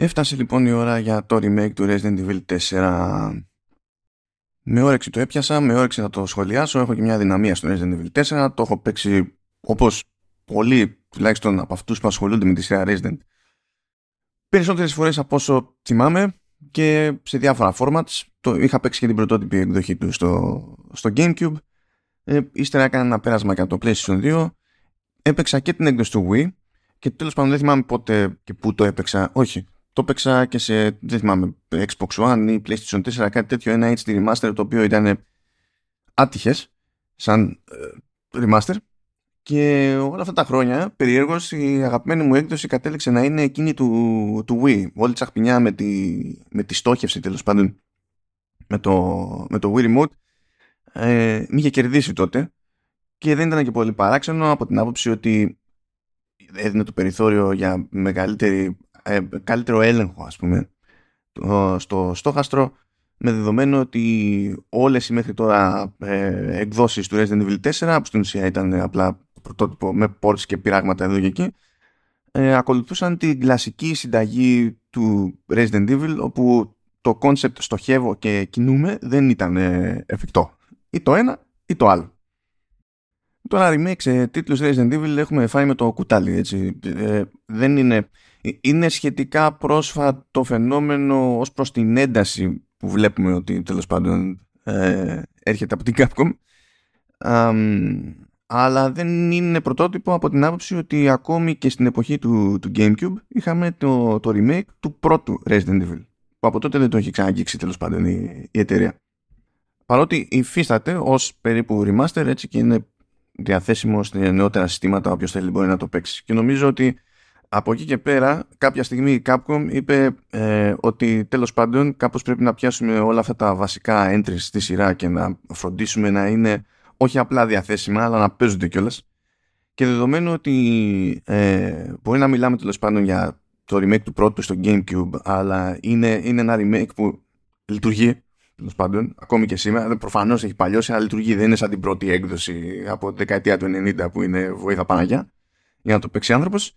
Έφτασε λοιπόν η ώρα για το remake του Resident Evil 4. Με όρεξη το έπιασα, με όρεξη να το σχολιάσω. Έχω και μια δυναμία στο Resident Evil 4. Το έχω παίξει όπως πολλοί τουλάχιστον από αυτούς που ασχολούνται με τη σειρά Resident. Περισσότερες φορές από όσο θυμάμαι και σε διάφορα formats. Το είχα παίξει και την πρωτότυπη εκδοχή του στο, στο Gamecube. Ε, ύστερα έκανα ένα πέρασμα για το PlayStation 2. Έπαιξα και την έκδοση του Wii και τέλος πάντων δεν θυμάμαι πότε και πού το έπαιξα. Όχι, το έπαιξα και σε, δεν θυμάμαι, Xbox One ή PlayStation 4, κάτι τέτοιο, ένα HD remaster το οποίο ήταν άτυχες σαν ε, remaster και όλα αυτά τα χρόνια περιέργως η αγαπημένη μου έκδοση κατέληξε να είναι εκείνη του, του Wii. Όλη τσαχπινιά με τη, με τη στόχευση τέλος πάντων με το, με το Wii Remote ε, μη είχε κερδίσει τότε και δεν ήταν και πολύ παράξενο από την άποψη ότι έδινε το περιθώριο για μεγαλύτερη ε, καλύτερο έλεγχο ας πούμε στο στόχαστρο με δεδομένο ότι όλες οι μέχρι τώρα ε, εκδόσεις του Resident Evil 4 που στην ουσία ήταν απλά πρωτότυπο με ports και πειράγματα εδώ και εκεί ε, ακολουθούσαν την κλασική συνταγή του Resident Evil όπου το concept στοχεύω και κινούμε δεν ήταν ε, εφικτό ή το ένα ή το άλλο Τώρα remake σε τίτλους Resident Evil έχουμε φάει με το κουτάλι έτσι. Ε, δεν είναι ε, είναι σχετικά πρόσφατο φαινόμενο ως προς την ένταση που βλέπουμε ότι τέλος πάντων ε, έρχεται από την Capcom. Αλλά δεν είναι πρωτότυπο από την άποψη ότι ακόμη και στην εποχή του, του Gamecube είχαμε το, το remake του πρώτου Resident Evil που από τότε δεν το έχει ξαναγγίξει τέλος πάντων η, η εταιρεία. Παρότι υφίσταται ως περίπου remaster έτσι και είναι διαθέσιμο σε νεότερα συστήματα όποιος θέλει μπορεί να το παίξει. Και νομίζω ότι από εκεί και πέρα κάποια στιγμή η Capcom είπε ε, ότι τέλος πάντων κάπως πρέπει να πιάσουμε όλα αυτά τα βασικά entries στη σειρά και να φροντίσουμε να είναι όχι απλά διαθέσιμα αλλά να παίζονται κιόλας. και δεδομένου ότι ε, μπορεί να μιλάμε τέλος πάντων για το remake του πρώτου στο Gamecube αλλά είναι, είναι ένα remake που λειτουργεί τέλος πάντων ακόμη και σήμερα. Προφανώς έχει παλιώσει αλλά λειτουργεί. Δεν είναι σαν την πρώτη έκδοση από τη δεκαετία του 90 που είναι βοήθα Παναγιά για να το παίξει άνθρωπος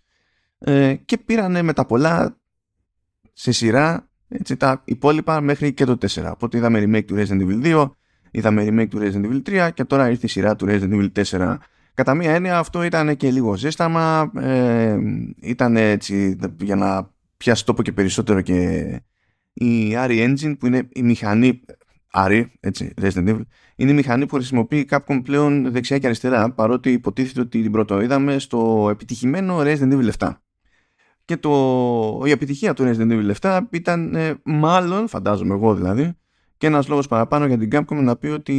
ε, και πήρανε με τα πολλά σε σειρά έτσι, τα υπόλοιπα μέχρι και το 4. Οπότε είδαμε remake του Resident Evil 2, είδαμε remake του Resident Evil 3 και τώρα ήρθε η σειρά του Resident Evil 4. Κατά μία έννοια αυτό ήταν και λίγο ζέσταμα, ε, ήταν έτσι για να πιάσει τόπο και περισσότερο και η RE Engine που είναι η μηχανή RE, έτσι, Resident Evil, είναι η μηχανή που χρησιμοποιεί Capcom πλέον δεξιά και αριστερά παρότι υποτίθεται ότι την πρώτο είδαμε στο επιτυχημένο Resident Evil 7 και το, η επιτυχία του Resident Evil 7 ήταν ε, μάλλον, φαντάζομαι εγώ δηλαδή, και ένας λόγος παραπάνω για την Capcom να πει ότι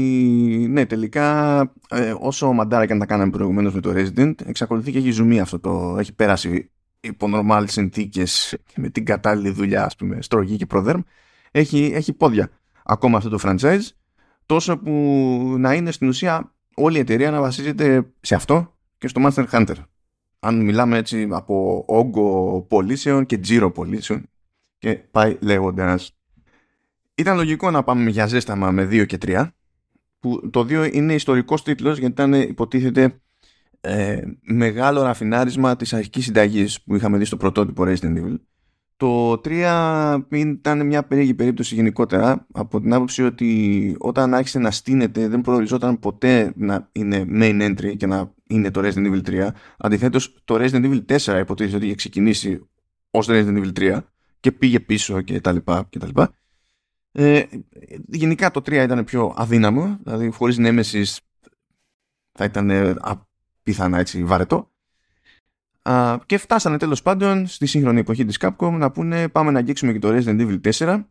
ναι τελικά ε, όσο μαντάρα και αν τα κάναμε προηγουμένως με το Resident εξακολουθεί και έχει ζουμί αυτό το έχει πέρασει υπό νορμάλ συνθήκες με την κατάλληλη δουλειά ας πούμε στρογή και προδέρμ έχει, έχει πόδια ακόμα αυτό το franchise τόσο που να είναι στην ουσία όλη η εταιρεία να βασίζεται σε αυτό και στο Master Hunter αν μιλάμε έτσι από όγκο πωλήσεων και τζίρο πωλήσεων και πάει λέγοντα. Ήταν λογικό να πάμε για ζέσταμα με 2 και 3 που το 2 είναι ιστορικός τίτλος γιατί ήταν υποτίθεται ε, μεγάλο ραφινάρισμα της αρχικής συνταγής που είχαμε δει στο πρωτότυπο Resident Evil το 3 ήταν μια περίεργη περίπτωση γενικότερα από την άποψη ότι όταν άρχισε να στείνεται δεν προοριζόταν ποτέ να είναι main entry και να είναι το Resident Evil 3. Αντιθέτως, το Resident Evil 4 υποτίθεται ότι είχε ξεκινήσει ως Resident Evil 3 και πήγε πίσω και τα λοιπά και τα λοιπά. Ε, γενικά το 3 ήταν πιο αδύναμο, δηλαδή χωρίς Nemesis θα ήταν απίθανα έτσι βαρετό. Α, και φτάσανε τέλος πάντων στη σύγχρονη εποχή της Capcom να πούνε πάμε να αγγίξουμε και το Resident Evil 4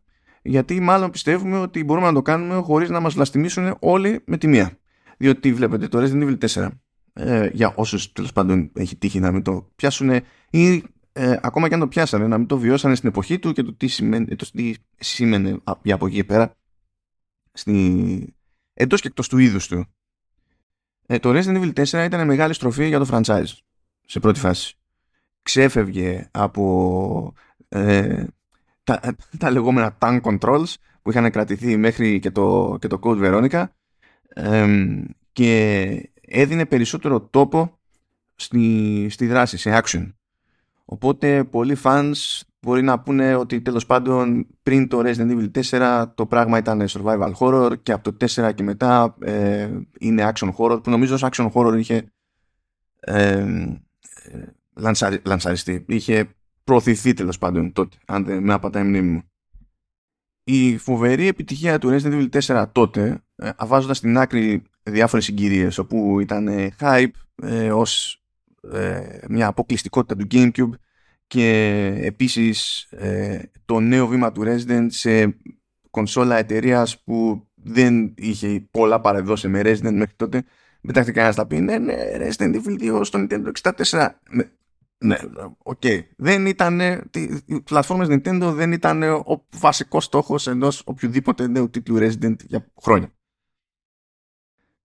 γιατί μάλλον πιστεύουμε ότι μπορούμε να το κάνουμε χωρίς να μας βλαστημίσουν όλοι με τη μία. Διότι βλέπετε το Resident Evil 4 ε, για όσους τέλος πάντων έχει τύχει να μην το πιάσουν ή ε, ακόμα και αν το πιάσανε να μην το βιώσανε στην εποχή του και το τι, σημαίνει, το τι σήμαινε για από εκεί και πέρα στη... εντός και εκτός του είδους του. Ε, το Resident Evil 4 ήταν μεγάλη στροφή για το franchise σε πρώτη φάση. Ξέφευγε από ε, τα, τα λεγόμενα tank controls που είχαν κρατηθεί μέχρι και το, και το Code Veronica και έδινε περισσότερο τόπο στη, στη δράση, σε action. Οπότε πολλοί fans μπορεί να πούνε ότι τέλος πάντων πριν το Resident Evil 4 το πράγμα ήταν survival horror και από το 4 και μετά ε, είναι action horror που νομίζω ως action horror είχε ε, λανσαριστεί, είχε προωθηθεί τέλος πάντων τότε, αν δεν με απατάει η μνήμη μου. Η φοβερή επιτυχία του Resident Evil 4 τότε, ε, αβάζοντας στην άκρη διάφορες συγκυρίες όπου ήταν hype ε, ως ε, μια αποκλειστικότητα του Gamecube και επίσης ε, το νέο βήμα του Resident σε κονσόλα εταιρείας που δεν είχε πολλά πάρε δώσε με Resident μέχρι τότε εντάξει κανένας θα πει ναι, ναι, Resident Evil 2 στο Nintendo 64 ναι, OK. Okay. Δεν ήταν, οι πλατφόρμες Nintendo δεν ήταν ο βασικός στόχος ενός οποιοδήποτε νέου τίτλου Resident για χρόνια.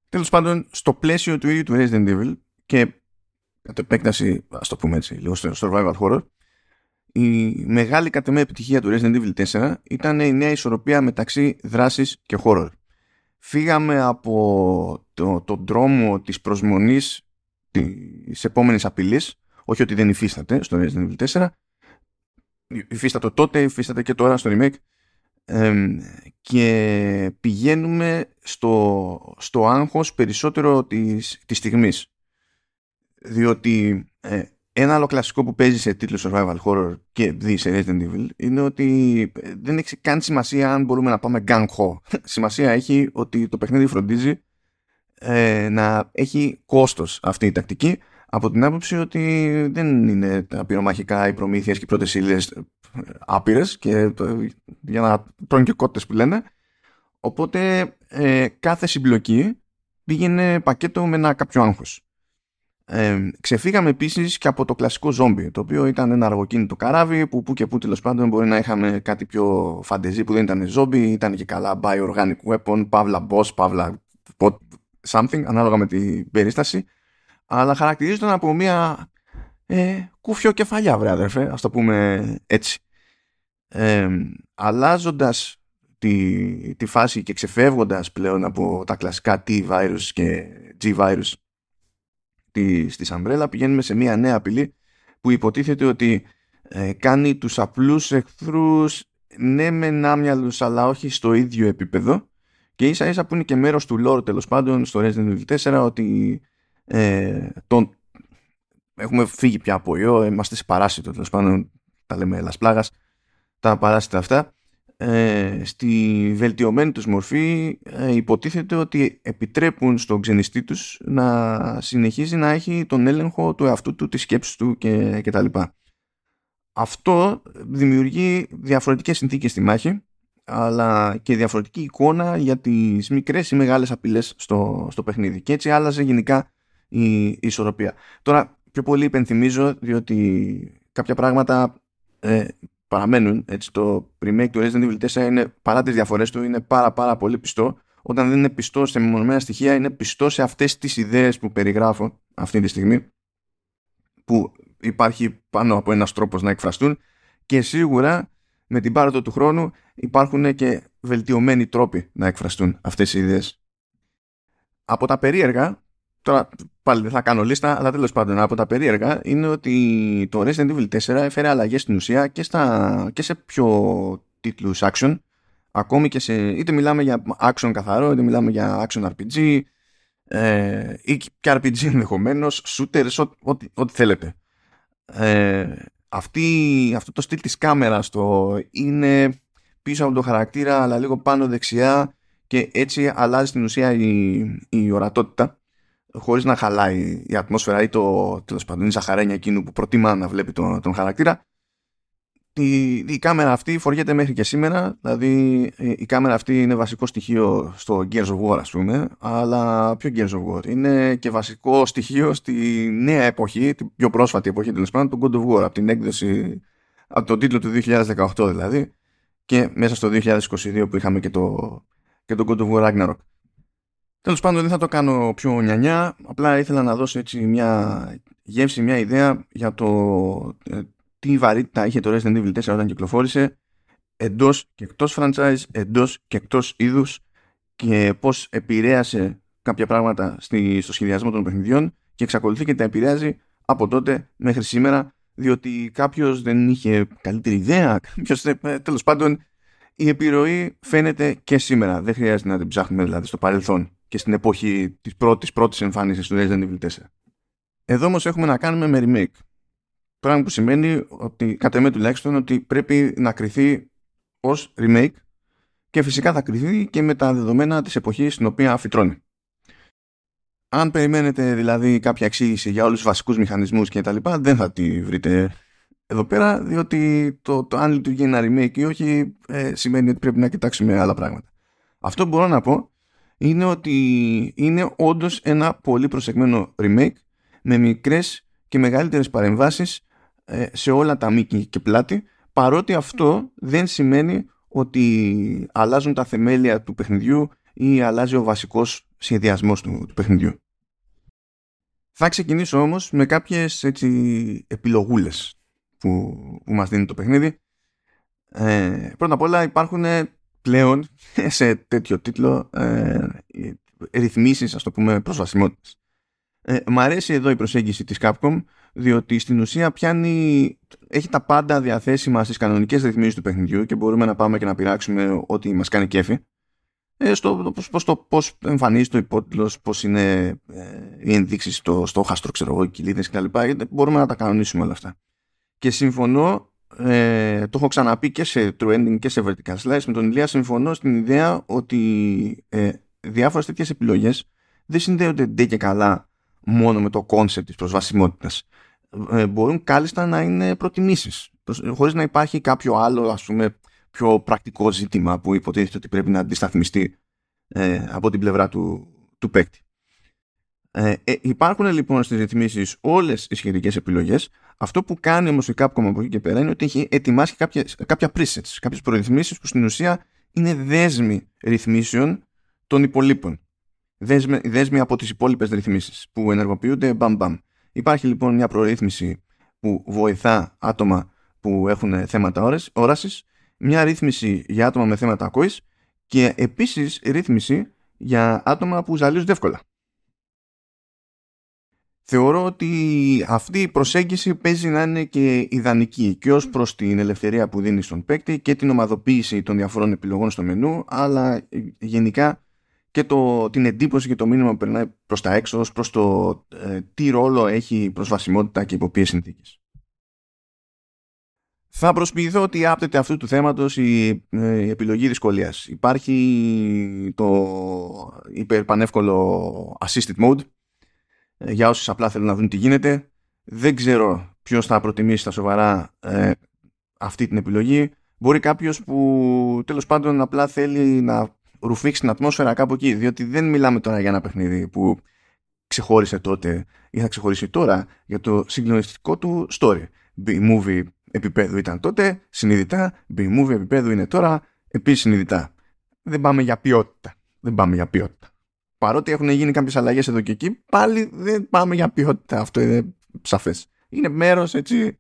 Τέλος πάντων, στο πλαίσιο του ίδιου του Resident Evil και κατ' επέκταση, ας το πούμε έτσι, λίγο στο survival horror, η μεγάλη κατ' επιτυχία του Resident Evil 4 ήταν η νέα ισορροπία μεταξύ δράσης και horror. Φύγαμε από το, το δρόμο της προσμονής της επόμενης απειλής, όχι ότι δεν υφίσταται στο Resident Evil 4, υφίστατο τότε, υφίσταται και τώρα στο remake, και πηγαίνουμε στο, στο άγχος περισσότερο της, της στιγμής. Διότι ε, ένα άλλο κλασικό που παίζει σε τίτλο survival horror και δει σε Resident Evil είναι ότι ε, δεν έχει καν σημασία αν μπορούμε να πάμε gang ho. σημασία έχει ότι το παιχνίδι φροντίζει ε, να έχει κόστος αυτή η τακτική. Από την άποψη ότι δεν είναι τα πυρομαχικά, οι προμήθειες και οι πρώτες ύλες ε, άπειρες και για να τρώνε και κότες που λένε. Οπότε ε, κάθε συμπλοκή πήγαινε πακέτο με ένα κάποιο άγχος ε, ξεφύγαμε επίσης και από το κλασικό ζόμπι, το οποίο ήταν ένα αργοκίνητο καράβι που που και που τέλος πάντων μπορεί να είχαμε κάτι πιο φαντεζή που δεν ήταν ζόμπι, ήταν και καλά bioorganic weapon, παύλα boss, παύλα something, ανάλογα με την περίσταση. Αλλά χαρακτηρίζονταν από μια ε, κούφιο κεφαλιά, βρε αδερφέ, ας το πούμε έτσι. Ε, αλλάζοντας τη, τη φάση και ξεφεύγοντας πλέον από τα κλασικά T-virus και G-virus της, της Umbrella πηγαίνουμε σε μια νέα απειλή που υποτίθεται ότι ε, κάνει τους απλούς εχθρούς ναι μεν άμυαλους αλλά όχι στο ίδιο επίπεδο και ίσα ίσα που είναι και μέρος του lore τέλος πάντων στο Resident Evil 4 ότι ε, τον, έχουμε φύγει πια από ιό, είμαστε σε παράσιτο τέλος πάντων τα λέμε λασπλάγας τα παράσιτα αυτά ε, στη βελτιωμένη τους μορφή ε, υποτίθεται ότι επιτρέπουν στον ξενιστή τους να συνεχίζει να έχει τον έλεγχο του εαυτού του, της σκέψης του και, και τα λοιπά. Αυτό δημιουργεί διαφορετικές συνθήκες στη μάχη αλλά και διαφορετική εικόνα για τις μικρές ή μεγάλες απειλές στο, στο παιχνίδι και έτσι άλλαζε γενικά η, η ισορροπία. Τώρα πιο πολύ υπενθυμίζω διότι κάποια πράγματα ε, παραμένουν. Έτσι, το remake του Resident Evil 4 είναι, παρά τις διαφορές του είναι πάρα πάρα πολύ πιστό. Όταν δεν είναι πιστό σε μεμονωμένα στοιχεία είναι πιστό σε αυτές τις ιδέες που περιγράφω αυτή τη στιγμή που υπάρχει πάνω από ένας τρόπος να εκφραστούν και σίγουρα με την πάροδο του χρόνου υπάρχουν και βελτιωμένοι τρόποι να εκφραστούν αυτές οι ιδέες. Από τα περίεργα Τώρα πάλι δεν θα κάνω λίστα, αλλά τέλος πάντων από τα περίεργα είναι ότι το Resident Evil 4 έφερε αλλαγές στην ουσία και, στα, και σε πιο τίτλους action. Ακόμη και σε. είτε μιλάμε για action καθαρό, είτε μιλάμε για action RPG, ε, ή και RPG ενδεχομένως, shooters, ό,τι, ό,τι θέλετε. Ε, αυτή, αυτό το στυλ της κάμερας το είναι πίσω από το χαρακτήρα αλλά λίγο πάνω δεξιά και έτσι αλλάζει στην ουσία η, η ορατότητα χωρίς να χαλάει η ατμόσφαιρα ή το τέλος πάντων η ζαχαρένια εκείνου που προτιμά να βλέπει τον, τον χαρακτήρα η, η κάμερα αυτή φοριέται μέχρι και σήμερα. Δηλαδή η κάμερα αυτή είναι βασικό στοιχείο στο Gears of War ας πούμε αλλά ποιο Gears of War; Είναι και βασικό στοιχείο στη νέα εποχή την πιο πρόσφατη εποχή τέλος πάντων του God of War από την έκδοση από τον τίτλο του 2018 δηλαδή και μέσα στο 2022 που είχαμε και το, και το God of War Ragnarok Τέλος πάντων δεν θα το κάνω πιο νιανιά, απλά ήθελα να δώσω έτσι μια γεύση, μια ιδέα για το ε, τι βαρύτητα είχε το Resident Evil 4 όταν κυκλοφόρησε. Εντός και εκτός franchise, εντός και εκτός είδους και πώς επηρέασε κάποια πράγματα στη, στο σχεδιασμό των παιχνιδιών και εξακολουθεί και τα επηρεάζει από τότε μέχρι σήμερα διότι κάποιος δεν είχε καλύτερη ιδέα, κάποιος, ε, τέλος πάντων η επιρροή φαίνεται και σήμερα. Δεν χρειάζεται να την ψάχνουμε δηλαδή στο παρελθόν και στην εποχή της πρώτης, πρώτης εμφάνισης του Resident Evil 4. Εδώ όμως έχουμε να κάνουμε με remake. Πράγμα που σημαίνει ότι, κατά εμέ τουλάχιστον, ότι πρέπει να κριθεί ως remake και φυσικά θα κριθεί και με τα δεδομένα της εποχής στην οποία φυτρώνει. Αν περιμένετε δηλαδή κάποια εξήγηση για όλους τους βασικούς μηχανισμούς και τα λοιπά, δεν θα τη βρείτε εδώ πέρα, διότι το, το αν λειτουργεί ένα remake ή όχι ε, σημαίνει ότι πρέπει να κοιτάξουμε άλλα πράγματα. Αυτό που μπορώ να πω είναι ότι είναι όντως ένα πολύ προσεγμένο remake με μικρές και μεγαλύτερες παρεμβάσεις ε, σε όλα τα μήκη και πλάτη παρότι αυτό δεν σημαίνει ότι αλλάζουν τα θεμέλια του παιχνιδιού ή αλλάζει ο βασικός σχεδιασμός του, του παιχνιδιού. Θα ξεκινήσω όμως με κάποιες έτσι, επιλογούλες που, που μας δίνει το παιχνίδι. Ε, πρώτα απ' όλα υπάρχουν πλέον σε τέτοιο τίτλο ε, ρυθμίσεις, ας το πούμε, προσβασιμότητας. Ε, μ' αρέσει εδώ η προσέγγιση της Capcom διότι στην ουσία πιάνει, έχει τα πάντα διαθέσιμα στις κανονικές ρυθμίσεις του παιχνιδιού και μπορούμε να πάμε και να πειράξουμε ό,τι μας κάνει κέφι. Ε, στο πώς, το, πώς εμφανίζεται ο υπότιτλος, πώς είναι ε, οι ενδείξεις στο, στο χάστρο, ξέρω εγώ, οι κοιλίδες κτλ. Μπορούμε να τα κανονίσουμε όλα αυτά. Και συμφωνώ, ε, το έχω ξαναπεί και σε true ending και σε vertical slice, με τον Ηλία συμφωνώ στην ιδέα ότι ε, διάφορες τέτοιες επιλογές δεν συνδέονται ντε και καλά μόνο με το concept της προσβασιμότητας. Ε, μπορούν κάλλιστα να είναι προτιμήσεις, χωρίς να υπάρχει κάποιο άλλο, ας πούμε, πιο πρακτικό ζήτημα που υποτίθεται ότι πρέπει να αντισταθμιστεί ε, από την πλευρά του, του παίκτη. Ε, ε, υπάρχουν λοιπόν στις ρυθμίσεις όλες οι σχετικές επιλογές. Αυτό που κάνει όμως η Capcom από εκεί και πέρα είναι ότι έχει ετοιμάσει κάποιες, κάποια presets, κάποιες προρυθμίσεις που στην ουσία είναι δέσμοι ρυθμίσεων των υπολείπων. Δέσμοι, δέσμοι από τις υπόλοιπες ρυθμίσεις που ενεργοποιούνται μπαμ μπαμ. Υπάρχει λοιπόν μια προρύθμιση που βοηθά άτομα που έχουν θέματα όρασης, μια ρύθμιση για άτομα με θέματα ακοής και επίσης ρύθμιση για άτομα που ζαλίζονται εύκολα θεωρώ ότι αυτή η προσέγγιση παίζει να είναι και ιδανική και ως προς την ελευθερία που δίνει στον παίκτη και την ομαδοποίηση των διαφορών επιλογών στο μενού αλλά γενικά και το, την εντύπωση και το μήνυμα που περνάει προς τα έξω ως προς το ε, τι ρόλο έχει προσβασιμότητα και υπό ποιες συνθήκες. Θα προσποιηθώ ότι άπτεται αυτού του θέματος η, ε, η επιλογή δυσκολίας. Υπάρχει το υπερπανεύκολο assisted mode ε, για όσους απλά θέλουν να δουν τι γίνεται. Δεν ξέρω ποιος θα προτιμήσει στα σοβαρά ε, αυτή την επιλογή. Μπορεί κάποιος που τέλος πάντων απλά θέλει να ρουφήξει την ατμόσφαιρα κάπου εκεί, διότι δεν μιλάμε τώρα για ένα παιχνίδι που ξεχώρισε τότε ή θα ξεχωρίσει τώρα για το συγκλονιστικό του story. B-movie επίπεδου ήταν τότε, συνειδητά, B-movie επίπεδου είναι τώρα, επίσης συνειδητά. Δεν πάμε για ποιότητα. Δεν πάμε για ποιότητα παρότι έχουν γίνει κάποιες αλλαγές εδώ και εκεί, πάλι δεν πάμε για ποιότητα. Αυτό είναι σαφές. Είναι μέρος έτσι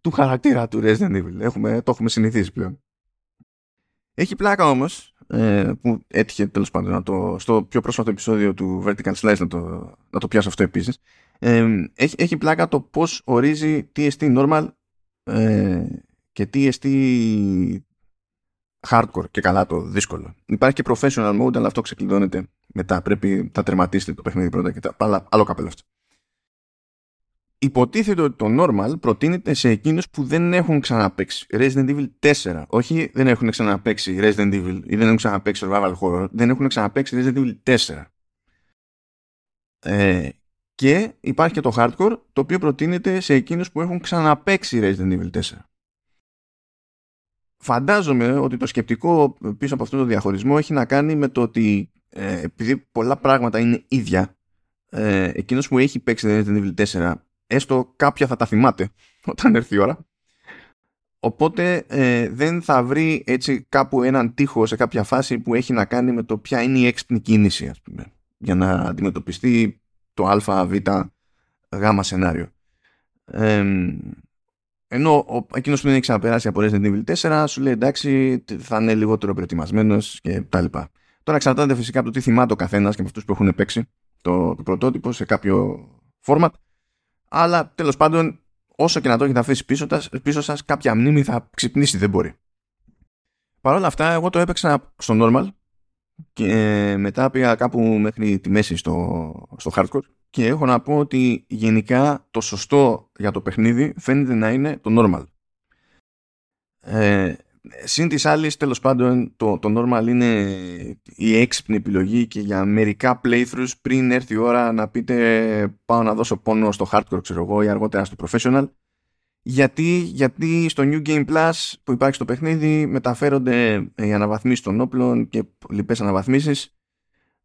του χαρακτήρα του Resident Evil. Έχουμε, το έχουμε συνηθίσει πλέον. Έχει πλάκα όμως, ε, που έτυχε τέλος πάντων να το, στο πιο πρόσφατο επεισόδιο του Vertical Slice να το, να το πιάσω αυτό επίσης. Ε, έχει, έχει πλάκα το πώς ορίζει TST normal ε, και TST hardcore και καλά το δύσκολο. Υπάρχει και professional mode, αλλά αυτό ξεκλειδώνεται μετά. Πρέπει να τερματίσετε το παιχνίδι πρώτα και τα. Αλλά άλλο καπέλο αυτό. Υποτίθεται ότι το normal προτείνεται σε εκείνους που δεν έχουν ξαναπέξει Resident Evil 4. Όχι, δεν έχουν ξαναπέξει Resident Evil ή δεν έχουν ξαναπέξει Survival Horror. Δεν έχουν ξαναπέξει Resident Evil 4. Ε, και υπάρχει και το hardcore το οποίο προτείνεται σε εκείνους που έχουν ξαναπέξει Resident Evil 4 φαντάζομαι ότι το σκεπτικό πίσω από αυτό το διαχωρισμό έχει να κάνει με το ότι ε, επειδή πολλά πράγματα είναι ίδια ε, εκείνος που έχει παίξει Resident Evil 4 έστω κάποια θα τα θυμάται όταν έρθει η ώρα οπότε ε, δεν θα βρει έτσι κάπου έναν τείχο σε κάποια φάση που έχει να κάνει με το ποια είναι η έξυπνη κίνηση ας πούμε, για να αντιμετωπιστεί το α, β, γ σενάριο. Ε, ενώ ο, εκείνος που δεν έχει ξαναπεράσει από Resident Evil 4 σου λέει εντάξει θα είναι λιγότερο προετοιμασμένος και τα λοιπά. Τώρα εξαρτάται φυσικά από το τι θυμάται ο καθένας και από αυτούς που έχουν παίξει το, το πρωτότυπο σε κάποιο format. Αλλά τέλος πάντων όσο και να το έχετε αφήσει πίσω, πίσω σας κάποια μνήμη θα ξυπνήσει δεν μπορεί Παρ' όλα αυτά εγώ το έπαιξα στο normal και μετά πήγα κάπου μέχρι τη μέση στο, στο hardcore και έχω να πω ότι γενικά το σωστό για το παιχνίδι φαίνεται να είναι το normal. Ε, Συν της άλλης τέλος πάντων το, το normal είναι η έξυπνη επιλογή και για μερικά playthroughs πριν έρθει η ώρα να πείτε πάω να δώσω πόνο στο hardcore ξέρω εγώ ή αργότερα στο professional γιατί, γιατί στο New Game Plus που υπάρχει στο παιχνίδι μεταφέρονται οι αναβαθμίσεις των όπλων και λοιπές αναβαθμίσεις.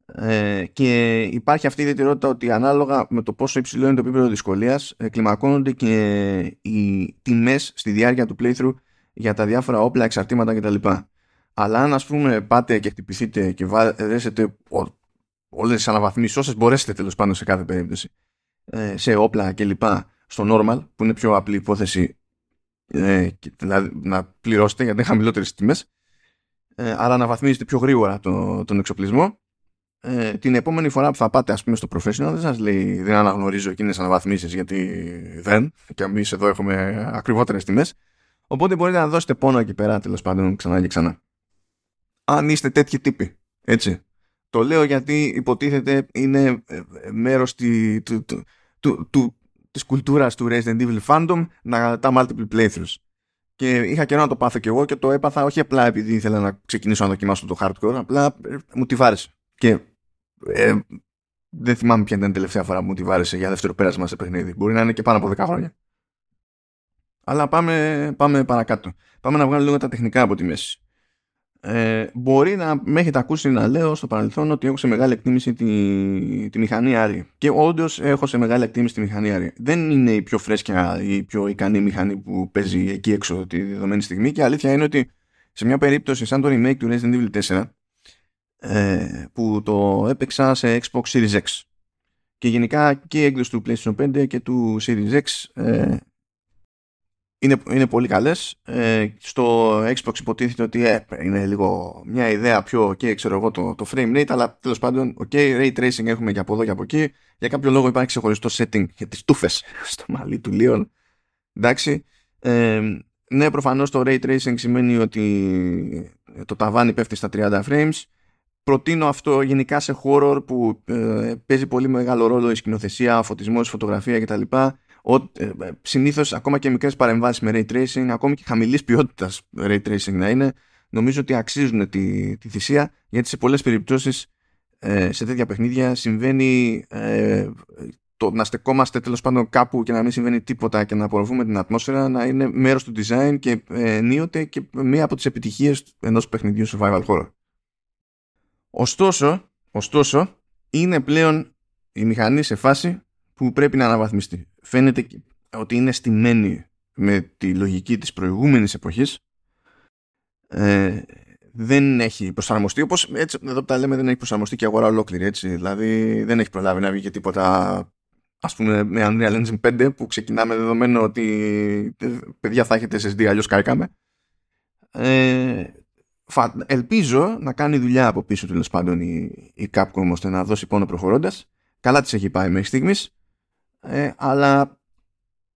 Ε, και υπάρχει αυτή η ιδιαιτερότητα ότι ανάλογα με το πόσο υψηλό είναι το επίπεδο δυσκολίας ε, κλιμακώνονται και οι τιμές στη διάρκεια του playthrough για τα διάφορα όπλα, εξαρτήματα κτλ. Αλλά αν ας πούμε πάτε και χτυπηθείτε και βάλετε όλες τις αναβαθμίσεις όσες μπορέσετε τέλος πάντων σε κάθε περίπτωση ε, σε όπλα κλπ στο normal που είναι πιο απλή υπόθεση ε, δηλαδή να πληρώσετε γιατί είναι χαμηλότερες τιμές. Ε, άρα να βαθμίζετε πιο γρήγορα το, τον εξοπλισμό. Ε, την επόμενη φορά που θα πάτε ας πούμε στο professional δεν σας λέει δεν αναγνωρίζω εκείνες αναβαθμίσεις γιατί δεν και εμείς εδώ έχουμε ακριβότερες τιμές οπότε μπορείτε να δώσετε πόνο εκεί πέρα τέλος πάντων ξανά και ξανά αν είστε τέτοιοι τύποι έτσι το λέω γιατί υποτίθεται είναι ε, μέρος του, του, του, του, της κουλτούρας του Resident Evil Fandom να τα multiple playthroughs. Και είχα καιρό να το πάθω κι εγώ και το έπαθα όχι απλά επειδή ήθελα να ξεκινήσω να δοκιμάσω το hardcore, απλά ε, μου τη βάρεσε. Και ε, δεν θυμάμαι ποια ήταν η τελευταία φορά που μου τη βάρεσε για δεύτερο πέρασμα σε παιχνίδι. Μπορεί να είναι και πάνω από 10 χρόνια. Αλλά πάμε, πάμε παρακάτω. Πάμε να βγάλουμε λίγο τα τεχνικά από τη μέση. Ε, μπορεί να με έχετε ακούσει να λέω στο παρελθόν ότι έχω σε μεγάλη εκτίμηση τη, τη μηχανή Άρη. Και όντως έχω σε μεγάλη εκτίμηση τη μηχανή Άρη. Δεν είναι η πιο φρέσκια ή η πιο ικανή μηχανή που παίζει εκεί έξω τη δεδομένη στιγμή. Και αλήθεια είναι ότι σε μια περίπτωση σαν το remake του Resident Evil 4 ε, που το έπαιξα σε Xbox Series X και γενικά και η έκδοση του PlayStation 5 και του Series X ε, είναι, είναι πολύ καλές. Ε, στο Xbox υποτίθεται ότι ε, είναι λίγο μια ιδέα πιο ok, ξέρω εγώ, το, το frame rate, αλλά τέλος πάντων, ok, ray tracing έχουμε και από εδώ και από εκεί. Για κάποιο λόγο υπάρχει ξεχωριστό setting για τις τούφες στο μαλλί του Leon. Εντάξει. Ε, ναι, προφανώς το ray tracing σημαίνει ότι το ταβάνι πέφτει στα 30 frames. Προτείνω αυτό γενικά σε horror που ε, παίζει πολύ μεγάλο ρόλο η σκηνοθεσία, φωτισμός, φωτογραφία κτλ ε, ε, συνήθως ακόμα και μικρές παρεμβάσεις με ray tracing, ακόμη και χαμηλής ποιότητας ray tracing να είναι, νομίζω ότι αξίζουν τη, τη θυσία, γιατί σε πολλές περιπτώσεις ε, σε τέτοια παιχνίδια συμβαίνει ε, το να στεκόμαστε τέλος πάντων κάπου και να μην συμβαίνει τίποτα και να απορροφούμε την ατμόσφαιρα να είναι μέρος του design και ε, ενίοτε και μία από τις επιτυχίες ενός παιχνιδιού survival horror. Ωστόσο, ωστόσο, είναι πλέον η μηχανή σε φάση που πρέπει να αναβαθμιστεί. Φαίνεται ότι είναι στημένη με τη λογική της προηγούμενης εποχής. Ε, δεν έχει προσαρμοστεί όπως έτσι εδώ που τα λέμε δεν έχει προσαρμοστεί και αγορά ολόκληρη έτσι. Δηλαδή δεν έχει προλάβει να βγει και τίποτα ας πούμε με Unreal Engine 5 που ξεκινάμε δεδομένο ότι παιδιά θα έχετε SSD αλλιώς κάηκαμε. Ε, ελπίζω να κάνει δουλειά από πίσω τέλος πάντων η, η Capcom ώστε να δώσει πόνο προχωρώντας. Καλά της έχει πάει μέχρι στιγμής ε, αλλά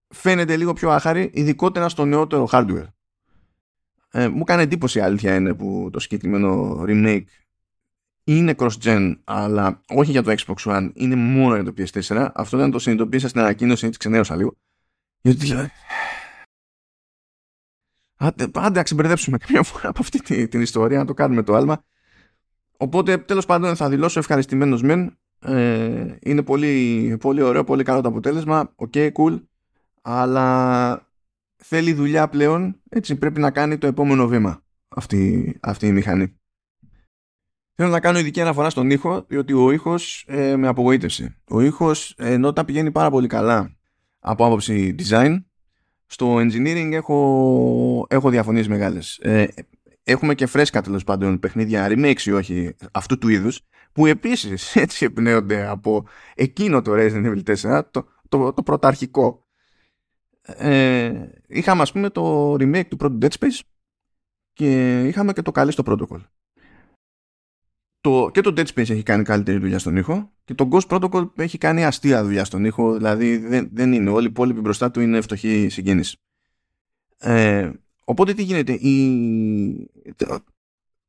φαίνεται λίγο πιο άχαρη, ειδικότερα στο νεότερο hardware. Ε, μου κάνει εντύπωση η αλήθεια είναι που το συγκεκριμένο remake είναι cross-gen, αλλά όχι για το Xbox One, είναι μόνο για το PS4. Αυτό δεν το συνειδητοποίησα στην ανακοίνωση, έτσι ξενέρωσα λίγο. Γιατί δηλαδή... Άντε, άντε να ξεμπερδέψουμε καμιά φορά από αυτή την, την ιστορία, να το κάνουμε το άλμα. Οπότε, τέλος πάντων, θα δηλώσω ευχαριστημένος μεν ε, είναι πολύ, πολύ ωραίο, πολύ καλό το αποτέλεσμα. OK, okay, cool. Αλλά θέλει δουλειά πλέον. Έτσι πρέπει να κάνει το επόμενο βήμα αυτή, αυτή η μηχανή. Θέλω να κάνω ειδική αναφορά στον ήχο, διότι ο ήχος ε, με απογοήτευσε. Ο ήχος, ενώ τα πηγαίνει πάρα πολύ καλά από άποψη design, στο engineering έχω, έχω διαφωνίες μεγάλες. Ε, έχουμε και φρέσκα τέλος πάντων παιχνίδια remakes ή όχι αυτού του είδους που επίσης έτσι εμπνέονται από εκείνο το Resident Evil 4 το, το, το πρωταρχικό. Ε, είχαμε ας πούμε το remake του πρώτου Dead Space και είχαμε και το καλή στο Protocol. Το, και το Dead Space έχει κάνει καλύτερη δουλειά στον ήχο και το Ghost Protocol έχει κάνει αστεία δουλειά στον ήχο δηλαδή δεν, δεν είναι, όλοι οι υπόλοιποι μπροστά του είναι φτωχοί συγγένεις ε, οπότε τι γίνεται η,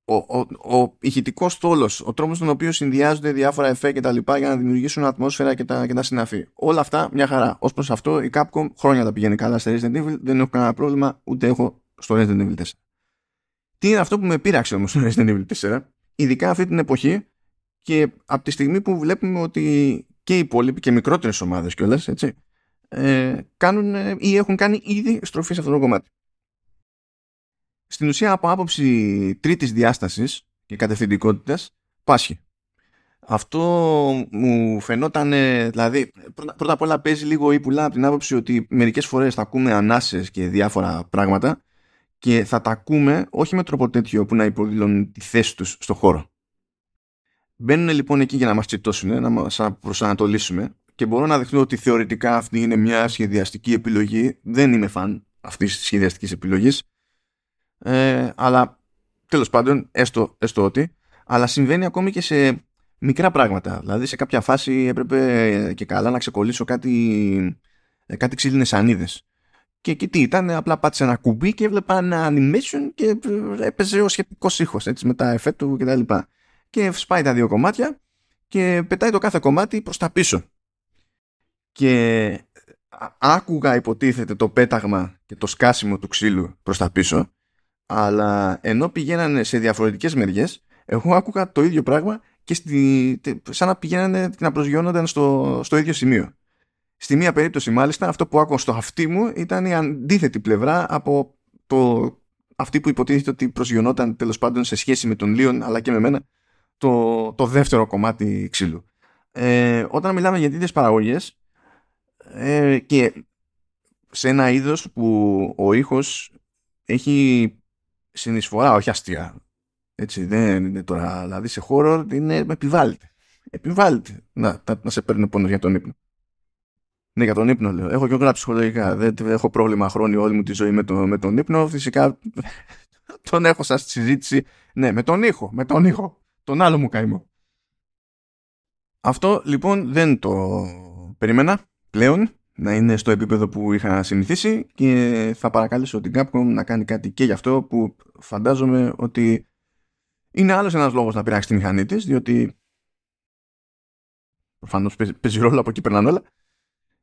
ο, ο, ο ηχητικός στόλος, ο τρόπος στον οποίο συνδυάζονται διάφορα εφέ και τα λοιπά για να δημιουργήσουν ατμόσφαιρα και τα, και τα συναφή. Όλα αυτά μια χαρά. Ως προς αυτό η Capcom χρόνια τα πηγαίνει καλά στα Resident Evil, δεν έχω κανένα πρόβλημα ούτε έχω στο Resident Evil 4. Τι είναι αυτό που με πείραξε όμως στο Resident Evil 4, ειδικά αυτή την εποχή και από τη στιγμή που βλέπουμε ότι και οι υπόλοιποι και μικρότερες ομάδες κιόλας, έτσι, ε, κάνουν ή έχουν κάνει ήδη στροφή σε αυτό το κομμάτι στην ουσία από άποψη τρίτης διάστασης και κατευθυντικότητας πάσχει. Αυτό μου φαινόταν, δηλαδή πρώτα, πρώτα απ' όλα παίζει λίγο ή πουλά από την άποψη ότι μερικές φορές θα ακούμε ανάσες και διάφορα πράγματα και θα τα ακούμε όχι με τρόπο τέτοιο που να υποδηλώνουν τη θέση τους στο χώρο. Μπαίνουν λοιπόν εκεί για να μας τσιτώσουν, να μας προσανατολίσουμε και μπορώ να δεχτώ ότι θεωρητικά αυτή είναι μια σχεδιαστική επιλογή. Δεν είμαι φαν αυτής της σχεδιαστικής επιλογής ε, αλλά τέλος πάντων, έστω, έστω ότι, αλλά συμβαίνει ακόμη και σε μικρά πράγματα. Δηλαδή σε κάποια φάση έπρεπε και καλά να ξεκολλήσω κάτι, ε, κάτι ξύλινες ανίδες. Και εκεί τι ήταν, απλά πάτησε ένα κουμπί και έβλεπα ένα animation και έπαιζε ο σχετικός ήχος με τα εφέ του κτλ. Και, και σπάει τα δύο κομμάτια και πετάει το κάθε κομμάτι προς τα πίσω. Και άκουγα υποτίθεται το πέταγμα και το σκάσιμο του ξύλου προς τα πίσω αλλά ενώ πηγαίνανε σε διαφορετικές μεριές εγώ άκουγα το ίδιο πράγμα και στη, σαν να πηγαίνανε να προσγειώνονταν στο, στο ίδιο σημείο. Στη μία περίπτωση μάλιστα αυτό που άκουγα στο αυτί μου ήταν η αντίθετη πλευρά από το, αυτή που υποτίθεται ότι προσγειωνόταν τέλος πάντων σε σχέση με τον Λίον αλλά και με μένα το, το δεύτερο κομμάτι ξύλου. Ε, όταν μιλάμε για τέτοιες παραγωγές ε, και σε ένα είδος που ο ήχος έχει συνεισφορά, όχι αστεία. Έτσι, δεν είναι τώρα. Δηλαδή σε χώρο είναι επιβάλλεται. Επιβάλλεται να, να, να σε παίρνει πόνος για τον ύπνο. Ναι, για τον ύπνο λέω. Έχω και εγώ ψυχολογικά. Δεν έχω πρόβλημα χρόνου όλη μου τη ζωή με, το, με τον ύπνο. Φυσικά τον έχω σαν συζήτηση. Ναι, με τον ήχο. Με τον ήχο. Τον άλλο μου καημό. Αυτό λοιπόν δεν το περίμενα πλέον να είναι στο επίπεδο που είχα συνηθίσει και θα παρακαλέσω την Capcom να κάνει κάτι και γι' αυτό που φαντάζομαι ότι είναι άλλος ένας λόγος να πειράξει τη μηχανή της διότι προφανώς παίζει ρόλο από εκεί περνάνε όλα.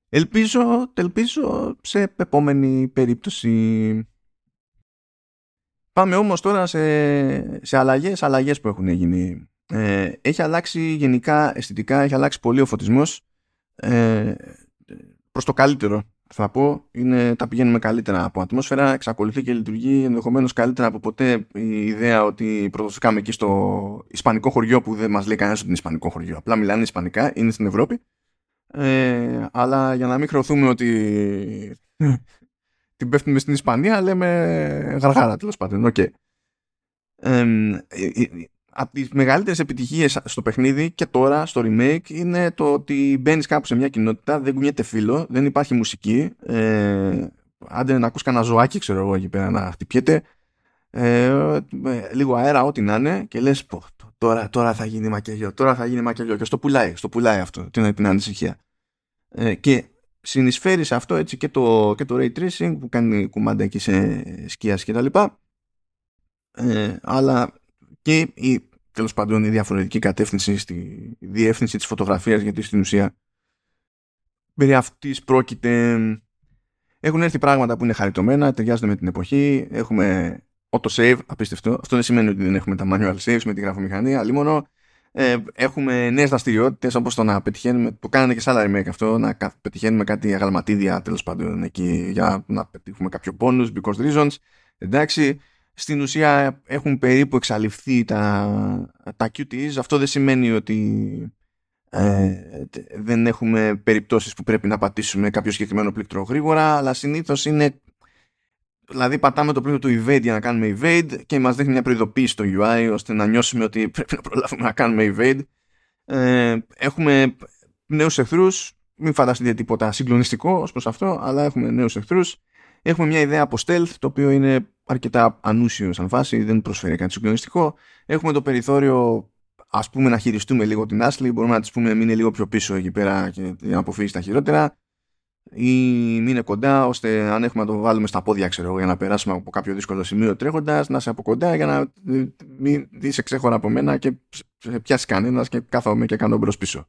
Ελπίζω, ελπίζω σε επόμενη περίπτωση. Πάμε όμως τώρα σε, σε αλλαγές, αλλαγές που έχουν γίνει. Ε, έχει αλλάξει γενικά αισθητικά έχει αλλάξει πολύ ο φωτισμός. Ε, προς το καλύτερο θα πω είναι τα πηγαίνουμε καλύτερα από ατμόσφαιρα εξακολουθεί και λειτουργεί ενδεχομένως καλύτερα από ποτέ η ιδέα ότι πρωτοσκάμε εκεί στο ισπανικό χωριό που δεν μας λέει κανένας ότι είναι ισπανικό χωριό. Απλά μιλάνε ισπανικά, είναι στην Ευρώπη. Ε, αλλά για να μην χρεωθούμε ότι την πέφτουμε στην Ισπανία λέμε γαργάρα τέλος πάντων. Okay. ε, από τις μεγαλύτερες επιτυχίες στο παιχνίδι και τώρα στο remake είναι το ότι μπαίνεις κάπου σε μια κοινότητα, δεν κουνιέται φίλο, δεν υπάρχει μουσική, ε, άντε να ακούς κανένα ζωάκι ξέρω εγώ εκεί πέρα να χτυπιέται, ε, λίγο αέρα ό,τι να είναι και λες πω, τώρα, τώρα θα γίνει μακελιό, τώρα θα γίνει μακελιό και στο πουλάει, στο πουλάει αυτό την, την ανησυχία. Ε, και συνεισφέρεις σε αυτό έτσι και το, και το Ray Tracing που κάνει κουμάντα εκεί σε σκίας και τα λοιπά ε, αλλά και η, τέλος πάντων η διαφορετική κατεύθυνση στη διεύθυνση της φωτογραφίας γιατί στην ουσία περί αυτής πρόκειται έχουν έρθει πράγματα που είναι χαριτωμένα, ταιριάζονται με την εποχή έχουμε auto-save, απίστευτο. Αυτό δεν σημαίνει ότι δεν έχουμε τα manual saves με τη γραφομηχανία αλλά μόνο ε, έχουμε νέες δραστηριότητες όπως το να πετυχαίνουμε, το κάνανε και σε άλλα remake αυτό, να πετυχαίνουμε κάτι αγαλματίδια τέλος πάντων εκεί για να πετύχουμε κάποιο bonus because reasons. Εντάξει στην ουσία έχουν περίπου εξαλειφθεί τα, τα QTEs. Αυτό δεν σημαίνει ότι ε, δεν έχουμε περιπτώσεις που πρέπει να πατήσουμε κάποιο συγκεκριμένο πλήκτρο γρήγορα, αλλά συνήθως είναι Δηλαδή πατάμε το πλήκτρο του evade για να κάνουμε evade και μας δείχνει μια προειδοποίηση στο UI ώστε να νιώσουμε ότι πρέπει να προλάβουμε να κάνουμε evade. Ε, έχουμε νέους εχθρούς, μην φανταστείτε τίποτα συγκλονιστικό ως προς αυτό, αλλά έχουμε νέους εχθρούς. Έχουμε μια ιδέα από stealth, το οποίο είναι αρκετά ανούσιο σαν φάση, δεν προσφέρει κάτι συγκλονιστικό. Έχουμε το περιθώριο ας πούμε να χειριστούμε λίγο την Ashley, μπορούμε να της πούμε μείνε λίγο πιο πίσω εκεί πέρα και να αποφύγεις τα χειρότερα ή μείνε κοντά ώστε αν έχουμε να το βάλουμε στα πόδια ξέρω για να περάσουμε από κάποιο δύσκολο σημείο τρέχοντας να είσαι από κοντά για να μην είσαι ξέχωρα από μένα και πιάσει κανένας και κάθομαι και κάνω μπρος πίσω.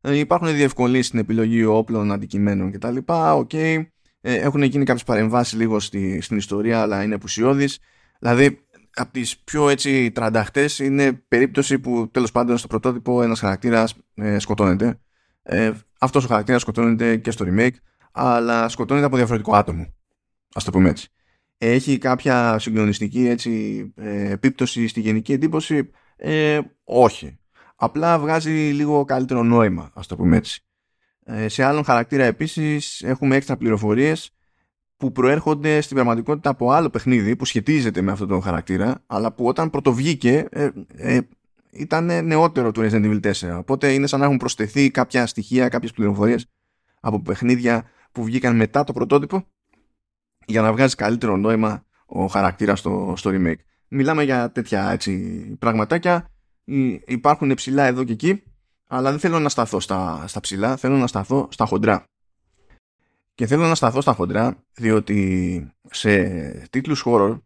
Ε, υπάρχουν διευκολύνσεις στην επιλογή όπλων, αντικειμένων κτλ. OK. Okay. Ε, έχουν γίνει κάποιες παρεμβάσεις λίγο στη, στην ιστορία αλλά είναι επουσιώδεις. Δηλαδή από τις πιο έτσι τρανταχτές είναι περίπτωση που τέλος πάντων στο πρωτότυπο ένας χαρακτήρας ε, σκοτώνεται. Ε, αυτός ο χαρακτήρας σκοτώνεται και στο remake αλλά σκοτώνεται από διαφορετικό άτομο. Ας το πούμε έτσι. Έχει κάποια συγκλονιστική έτσι, ε, επίπτωση στη γενική εντύπωση; Ε, όχι. Απλά βγάζει λίγο καλύτερο νόημα, ας το πούμε έτσι. Ε, σε άλλον χαρακτήρα επίσης έχουμε έξτρα πληροφορίες που προέρχονται στην πραγματικότητα από άλλο παιχνίδι που σχετίζεται με αυτό το χαρακτήρα αλλά που όταν πρωτοβγήκε ε, ε, ήταν νεότερο του Resident Evil 4 οπότε είναι σαν να έχουν προσθεθεί κάποια στοιχεία, κάποιες πληροφορίες από παιχνίδια που βγήκαν μετά το πρωτότυπο για να βγάζει καλύτερο νόημα ο χαρακτήρας στο, στο remake. Μιλάμε για τέτοια έτσι, πραγματάκια. Υπάρχουν ψηλά εδώ και εκεί, αλλά δεν θέλω να σταθώ στα, στα ψηλά, θέλω να σταθώ στα χοντρά. Και θέλω να σταθώ στα χοντρά, διότι σε τίτλους horror,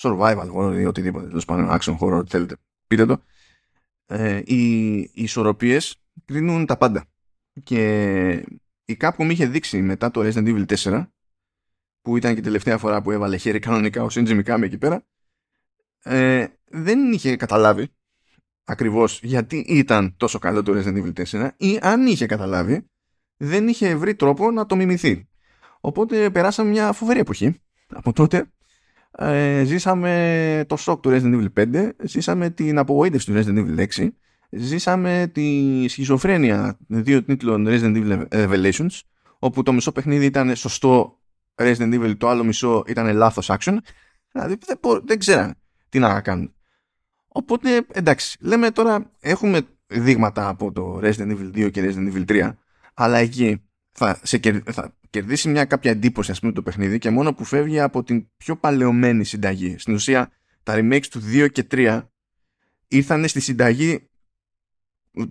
survival horror ή οτιδήποτε, τέλος πάντων action horror, θέλετε, πείτε το, ε, οι, οι ισορροπίες κρίνουν τα πάντα. Και η Capcom είχε δείξει μετά το Resident Evil 4 που ήταν και η τελευταία φορά που έβαλε χέρι κανονικά ο Shinji Mikami εκεί πέρα ε, δεν είχε καταλάβει ακριβώς γιατί ήταν τόσο καλό το Resident Evil 4 ή αν είχε καταλάβει δεν είχε βρει τρόπο να το μιμηθεί. Οπότε περάσαμε μια φοβερή εποχή. Από τότε ε, ζήσαμε το σοκ του Resident Evil 5, ζήσαμε την απογοήτευση του Resident Evil 6 ζήσαμε τη σχιζοφρένεια δύο τίτλων Resident Evil Revelations όπου το μισό παιχνίδι ήταν σωστό Resident Evil το άλλο μισό ήταν λάθος action δηλαδή δεν, δεν ξέραν τι να κάνουν οπότε εντάξει λέμε τώρα έχουμε δείγματα από το Resident Evil 2 και Resident Evil 3 αλλά εκεί θα, σε θα κερδίσει μια κάποια εντύπωση ας πούμε το παιχνίδι και μόνο που φεύγει από την πιο παλαιωμένη συνταγή στην ουσία τα remakes του 2 και 3 ήρθαν στη συνταγή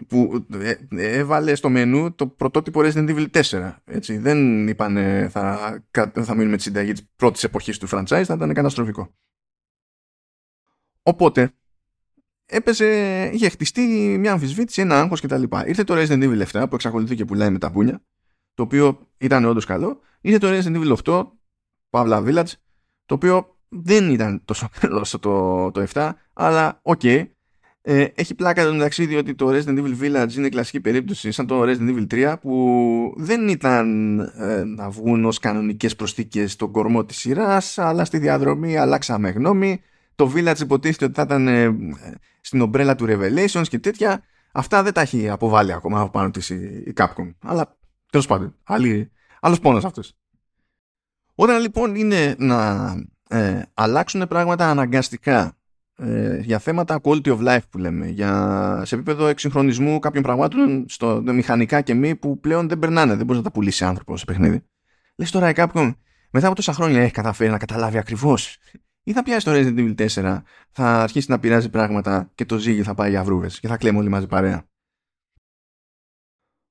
που ε, έβαλε στο μενού το πρωτότυπο Resident Evil 4. Έτσι. Δεν είπανε θα, θα μείνουμε τη συνταγή της πρώτης εποχής του franchise, θα ήταν καταστροφικό. Οπότε, έπαιζε, είχε χτιστεί μια αμφισβήτηση, ένα άγχος κτλ. Ήρθε το Resident Evil 7 που εξακολουθεί και πουλάει με τα μπούνια, το οποίο ήταν όντως καλό. Ήρθε το Resident Evil 8, παύλα Village, το οποίο δεν ήταν τόσο καλό το, το 7, αλλά OK, okay, ε, έχει πλάκα εν τω μεταξύ διότι το Resident Evil Village είναι κλασική περίπτωση σαν το Resident Evil 3 που δεν ήταν ε, να βγουν ως κανονικές προσθήκες στον κορμό της σειράς αλλά στη διαδρομή αλλάξαμε γνώμη το Village υποτίθεται ότι θα ήταν ε, στην ομπρέλα του Revelations και τέτοια αυτά δεν τα έχει αποβάλει ακόμα από πάνω της η Capcom αλλά τέλος πάντων άλλη, άλλος πόνος αυτός όταν λοιπόν είναι να ε, αλλάξουν πράγματα αναγκαστικά ε, για θέματα quality of life που λέμε, για, σε επίπεδο εξυγχρονισμού κάποιων πραγμάτων στο, μηχανικά και μη που πλέον δεν περνάνε, δεν μπορεί να τα πουλήσει άνθρωπος σε παιχνίδι. Λες τώρα η Capcom μετά από τόσα χρόνια έχει καταφέρει να καταλάβει ακριβώς. Ή θα πιάσει το Resident Evil 4, θα αρχίσει να πειράζει πράγματα και το ζύγι θα πάει για βρούβες και θα κλαίμε όλοι μαζί παρέα.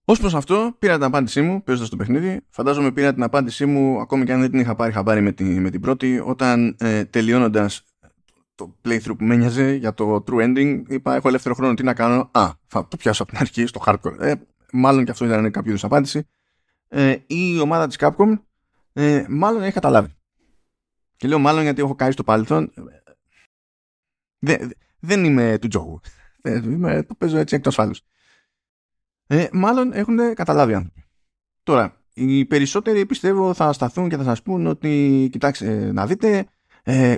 Ω προς αυτό, πήρα την απάντησή μου παίζοντας το παιχνίδι. Φαντάζομαι πήρα την απάντησή μου, ακόμη και αν δεν την είχα πάρει χαμπάρι με, τη, με την πρώτη, όταν ε, τελειώνοντας το playthrough που με νοιάζε για το true ending, είπα: Έχω ελεύθερο χρόνο, τι να κάνω; Α, θα το πιάσω από την αρχή στο hardcore. Ε, μάλλον και αυτό ήταν κάποιος είδου απάντηση. Ε, η ομάδα της Capcom ε, μάλλον έχει καταλάβει. Και λέω μάλλον γιατί έχω κάνει στο παρελθόν. δεν είμαι του τζόγου. Ε, το παίζω έτσι εκτός ασφάλου. Ε, μάλλον έχουν καταλάβει άνθρωποι. Τώρα, οι περισσότεροι πιστεύω θα σταθούν και θα σας πούν ότι κοιτάξτε να δείτε ε,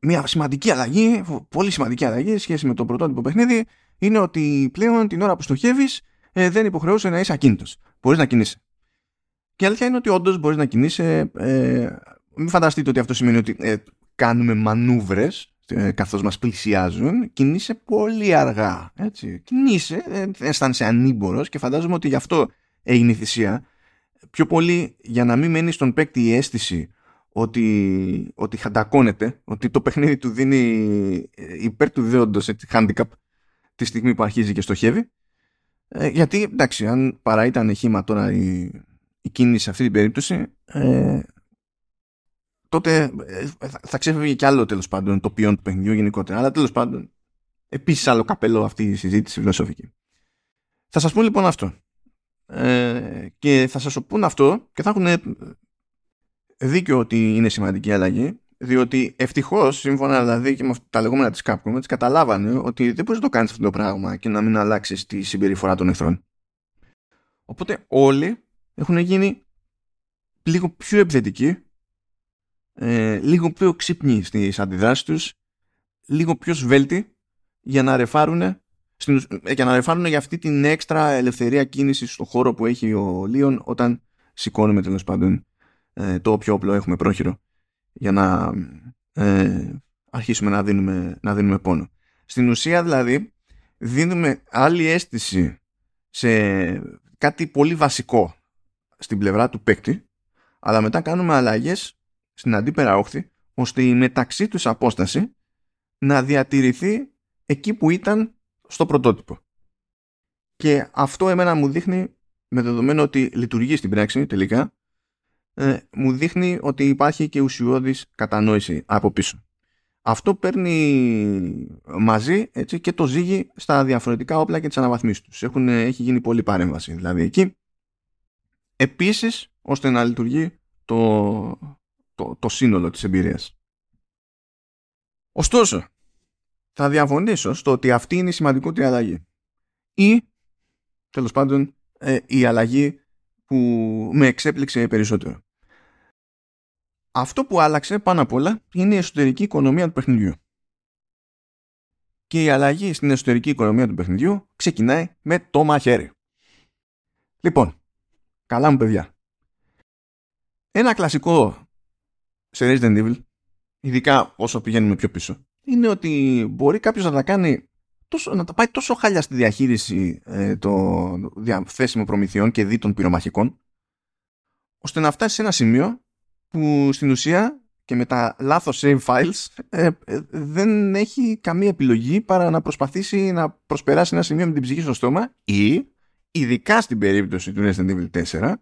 μια σημαντική αλλαγή, πολύ σημαντική αλλαγή σχέση με το πρωτότυπο παιχνίδι είναι ότι πλέον την ώρα που στοχεύεις ε, δεν υποχρεούσε να είσαι ακίνητος. Μπορείς να κινείσαι. Και η αλήθεια είναι ότι όντως μπορείς να κινείσαι. Ε, μην φανταστείτε ότι αυτό σημαίνει ότι ε, κάνουμε μανούβρες ε, καθώς μας πλησιάζουν. Κινείσαι πολύ αργά. Έτσι. Κινείσαι, ε, αισθάνεσαι ανήμπορος και φαντάζομαι ότι γι' αυτό έγινε η θυσία. Πιο πολύ για να μην μένει στον παίκτη η αίσθηση ότι, ότι χαντακώνεται, ότι το παιχνίδι του δίνει ε, υπέρ του δέοντος έτσι, handicap τη στιγμή που αρχίζει και στοχεύει. Ε, γιατί εντάξει, αν παρά ήταν χήμα τώρα η, η κίνηση σε αυτή την περίπτωση, ε, τότε ε, θα ξέφευγε κι άλλο τέλος πάντων το ποιόν του παιχνιδιού γενικότερα. Αλλά τέλος πάντων, επίσης άλλο καπέλο αυτή η συζήτηση φιλοσοφική. Θα σας πω λοιπόν αυτό. Ε, και θα σας πούν αυτό και θα έχουν δίκιο ότι είναι σημαντική αλλαγή διότι ευτυχώς, σύμφωνα δηλαδή και με τα λεγόμενα της Capcom, έτσι καταλάβανε ότι δεν μπορείς να το κάνεις αυτό το πράγμα και να μην αλλάξεις τη συμπεριφορά των εχθρών. Οπότε όλοι έχουν γίνει λίγο πιο επιθετικοί, ε, λίγο πιο ξύπνοι στις αντιδράσεις τους, λίγο πιο σβέλτοι για να ρεφάρουν ε, για να ρεφάρουν για αυτή την έξτρα ελευθερία κίνησης στο χώρο που έχει ο Λίον όταν σηκώνουμε τέλος πάντων ε, το όποιο όπλο έχουμε πρόχειρο για να ε, αρχίσουμε να δίνουμε, να δίνουμε πόνο. Στην ουσία δηλαδή δίνουμε άλλη αίσθηση σε κάτι πολύ βασικό στην πλευρά του παίκτη αλλά μετά κάνουμε αλλαγές στην αντίπερα όχθη ώστε η μεταξύ τους απόσταση να διατηρηθεί εκεί που ήταν στο πρωτότυπο. Και αυτό εμένα μου δείχνει με δεδομένο ότι λειτουργεί στην πράξη τελικά ε, μου δείχνει ότι υπάρχει και ουσιώδης κατανόηση από πίσω. Αυτό παίρνει μαζί έτσι, και το ζύγι στα διαφορετικά όπλα και τις αναβαθμίσεις τους. Έχουν, έχει γίνει πολύ παρέμβαση δηλαδή εκεί. Επίσης, ώστε να λειτουργεί το, το, το σύνολο της εμπειρίας. Ωστόσο, θα διαφωνήσω στο ότι αυτή είναι η σημαντικότερη αλλαγή. Ή, τέλος πάντων, ε, η αλλαγή που με εξέπληξε περισσότερο. Αυτό που άλλαξε πάνω απ' όλα είναι η εσωτερική οικονομία του παιχνιδιού. Και η αλλαγή στην εσωτερική οικονομία του παιχνιδιού ξεκινάει με το μαχαίρι. Λοιπόν, καλά μου παιδιά. Ένα κλασικό σε Resident Evil, ειδικά όσο πηγαίνουμε πιο πίσω, είναι ότι μπορεί κάποιος να τα κάνει τόσο, να τα πάει τόσο χάλια στη διαχείριση ε, των διαθέσιμων προμηθειών και δίτων πυρομαχικών, ώστε να φτάσει σε ένα σημείο που στην ουσία και με τα λάθος save files ε, ε, δεν έχει καμία επιλογή παρά να προσπαθήσει να προσπεράσει ένα σημείο με την ψυχή στο στόμα ή ειδικά στην περίπτωση του Resident Evil 4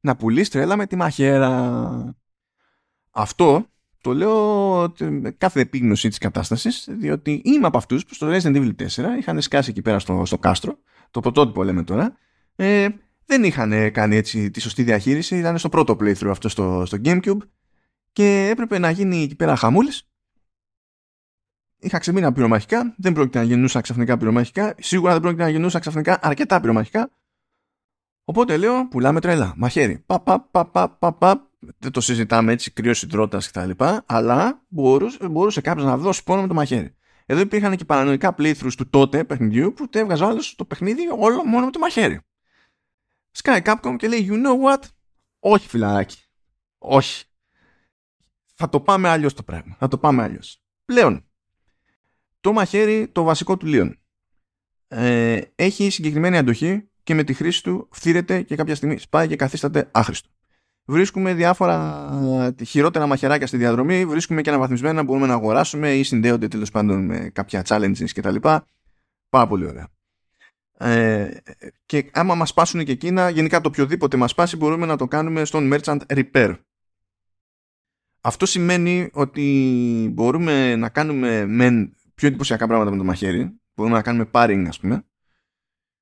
να πουλήσει τρέλα με τη μαχαίρα. Αυτό το λέω με κάθε επίγνωση της κατάστασης διότι είμαι από αυτούς που στο Resident Evil 4 είχαν σκάσει εκεί πέρα στο, στο κάστρο το πρωτότυπο λέμε τώρα ε, δεν είχαν κάνει έτσι τη σωστή διαχείριση. Ήταν στο πρώτο playthrough αυτό στο, στο Gamecube και έπρεπε να γίνει εκεί πέρα χαμούλης. Είχα ξεμείνει πυρομαχικά. Δεν πρόκειται να γεννούσα ξαφνικά πυρομαχικά. Σίγουρα δεν πρόκειται να γεννούσα ξαφνικά αρκετά πυρομαχικά. Οπότε λέω, πουλάμε τρέλα. Μαχαίρι. Πα, πα, πα, πα, πα, πα. Δεν το συζητάμε έτσι, κρύος συντρότα κτλ. Αλλά μπορούσε, μπορούσε κάποιος να δώσει πόνο με το μαχαίρι. Εδώ υπήρχαν και παρανοϊκά playthroughs του τότε παιχνιδιού που το έβγαζε άλλος το παιχνίδι όλο μόνο με το μαχαίρι. Sky Capcom και λέει you know what; Όχι φιλαράκι όχι θα το πάμε αλλιώς το πράγμα θα το πάμε αλλιώς πλέον το μαχαίρι το βασικό του Λίον ε, έχει συγκεκριμένη αντοχή και με τη χρήση του φθήρεται και κάποια στιγμή σπάει και καθίσταται άχρηστο βρίσκουμε διάφορα χειρότερα μαχαιράκια στη διαδρομή βρίσκουμε και αναβαθμισμένα μπορούμε να αγοράσουμε ή συνδέονται τέλος πάντων με κάποια challenges κτλ. Πάρα πολύ ωραία. Ε, και άμα μας σπάσουν και εκείνα, γενικά το οποιοδήποτε μας σπάσει μπορούμε να το κάνουμε στον Merchant Repair. Αυτό σημαίνει ότι μπορούμε να κάνουμε μεν πιο εντυπωσιακά πράγματα με το μαχαίρι. Μπορούμε να κάνουμε paring ας πούμε.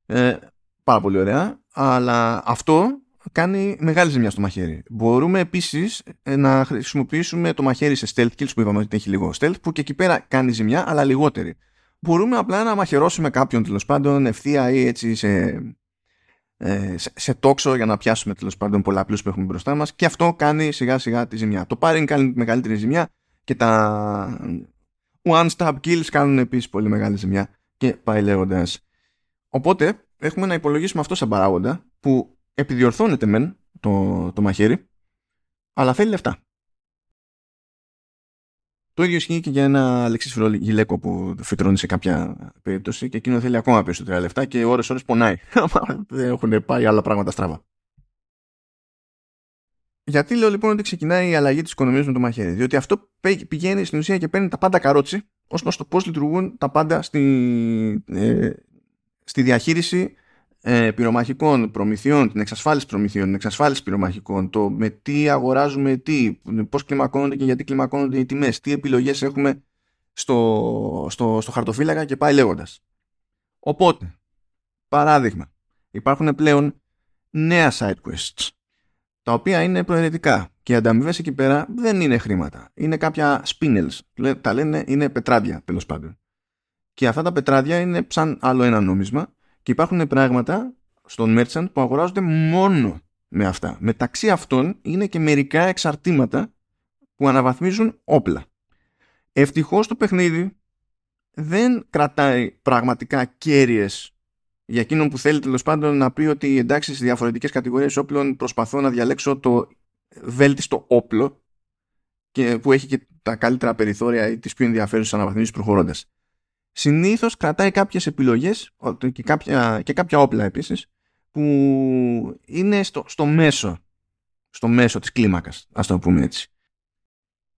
Ε, πάρα πολύ ωραία. Αλλά αυτό κάνει μεγάλη ζημιά στο μαχαίρι. Μπορούμε επίσης ε, να χρησιμοποιήσουμε το μαχαίρι σε stealth kills που είπαμε ότι έχει λίγο stealth που και εκεί πέρα κάνει ζημιά αλλά λιγότερη μπορούμε απλά να μαχαιρώσουμε κάποιον τέλος πάντων ευθεία ή έτσι ε, σε, σε, τόξο για να πιάσουμε τέλος πάντων πολλαπλούς που έχουμε μπροστά μας και αυτό κάνει σιγά σιγά τη ζημιά. Το πάρει κάνει μεγαλύτερη ζημιά και τα one stop kills κάνουν επίσης πολύ μεγάλη ζημιά και πάει λέγοντας. Οπότε έχουμε να υπολογίσουμε αυτό σαν παράγοντα που επιδιορθώνεται μεν το, το μαχαίρι αλλά θέλει λεφτά. Το ίδιο ισχύει και για ένα Αλεξής Γυλέκο που φυτρώνει σε κάποια περίπτωση και εκείνο θέλει ακόμα περισσότερα λεφτά και ώρες ώρες πονάει. Δεν έχουν πάει άλλα πράγματα στραβά. Γιατί λέω λοιπόν ότι ξεκινάει η αλλαγή της οικονομίας με το μαχαίρι; Διότι αυτό πηγαίνει στην ουσία και παίρνει τα πάντα καρότσι ως προς το πώς λειτουργούν τα πάντα στη, ε, στη διαχείριση ε, πυρομαχικών προμηθειών, την εξασφάλιση προμηθειών, την εξασφάλιση πυρομαχικών, το με τι αγοράζουμε τι, πώς κλιμακώνονται και γιατί κλιμακώνονται οι τιμές, τι επιλογές έχουμε στο, στο, στο χαρτοφύλακα και πάει λέγοντας. Οπότε, παράδειγμα, υπάρχουν πλέον νέα side quests, τα οποία είναι προαιρετικά και οι ανταμοιβές εκεί πέρα δεν είναι χρήματα. Είναι κάποια spinels. Τα λένε είναι πετράδια τέλος πάντων. Και αυτά τα πετράδια είναι σαν άλλο ένα νόμισμα και υπάρχουν πράγματα στον merchant που αγοράζονται μόνο με αυτά. Μεταξύ αυτών είναι και μερικά εξαρτήματα που αναβαθμίζουν όπλα. Ευτυχώς το παιχνίδι δεν κρατάει πραγματικά κέρυες για εκείνον που θέλει τέλος πάντων να πει ότι εντάξει στις διαφορετικές κατηγορίες όπλων προσπαθώ να διαλέξω το βέλτιστο όπλο και που έχει και τα καλύτερα περιθώρια ή τις πιο ενδιαφέρουσες αναβαθμίσεις προχωρώντας. Συνήθως κρατάει κάποιες επιλογές και κάποια, και κάποια όπλα επίσης που είναι στο, στο μέσο στο μέσο της κλίμακας, ας το πούμε έτσι.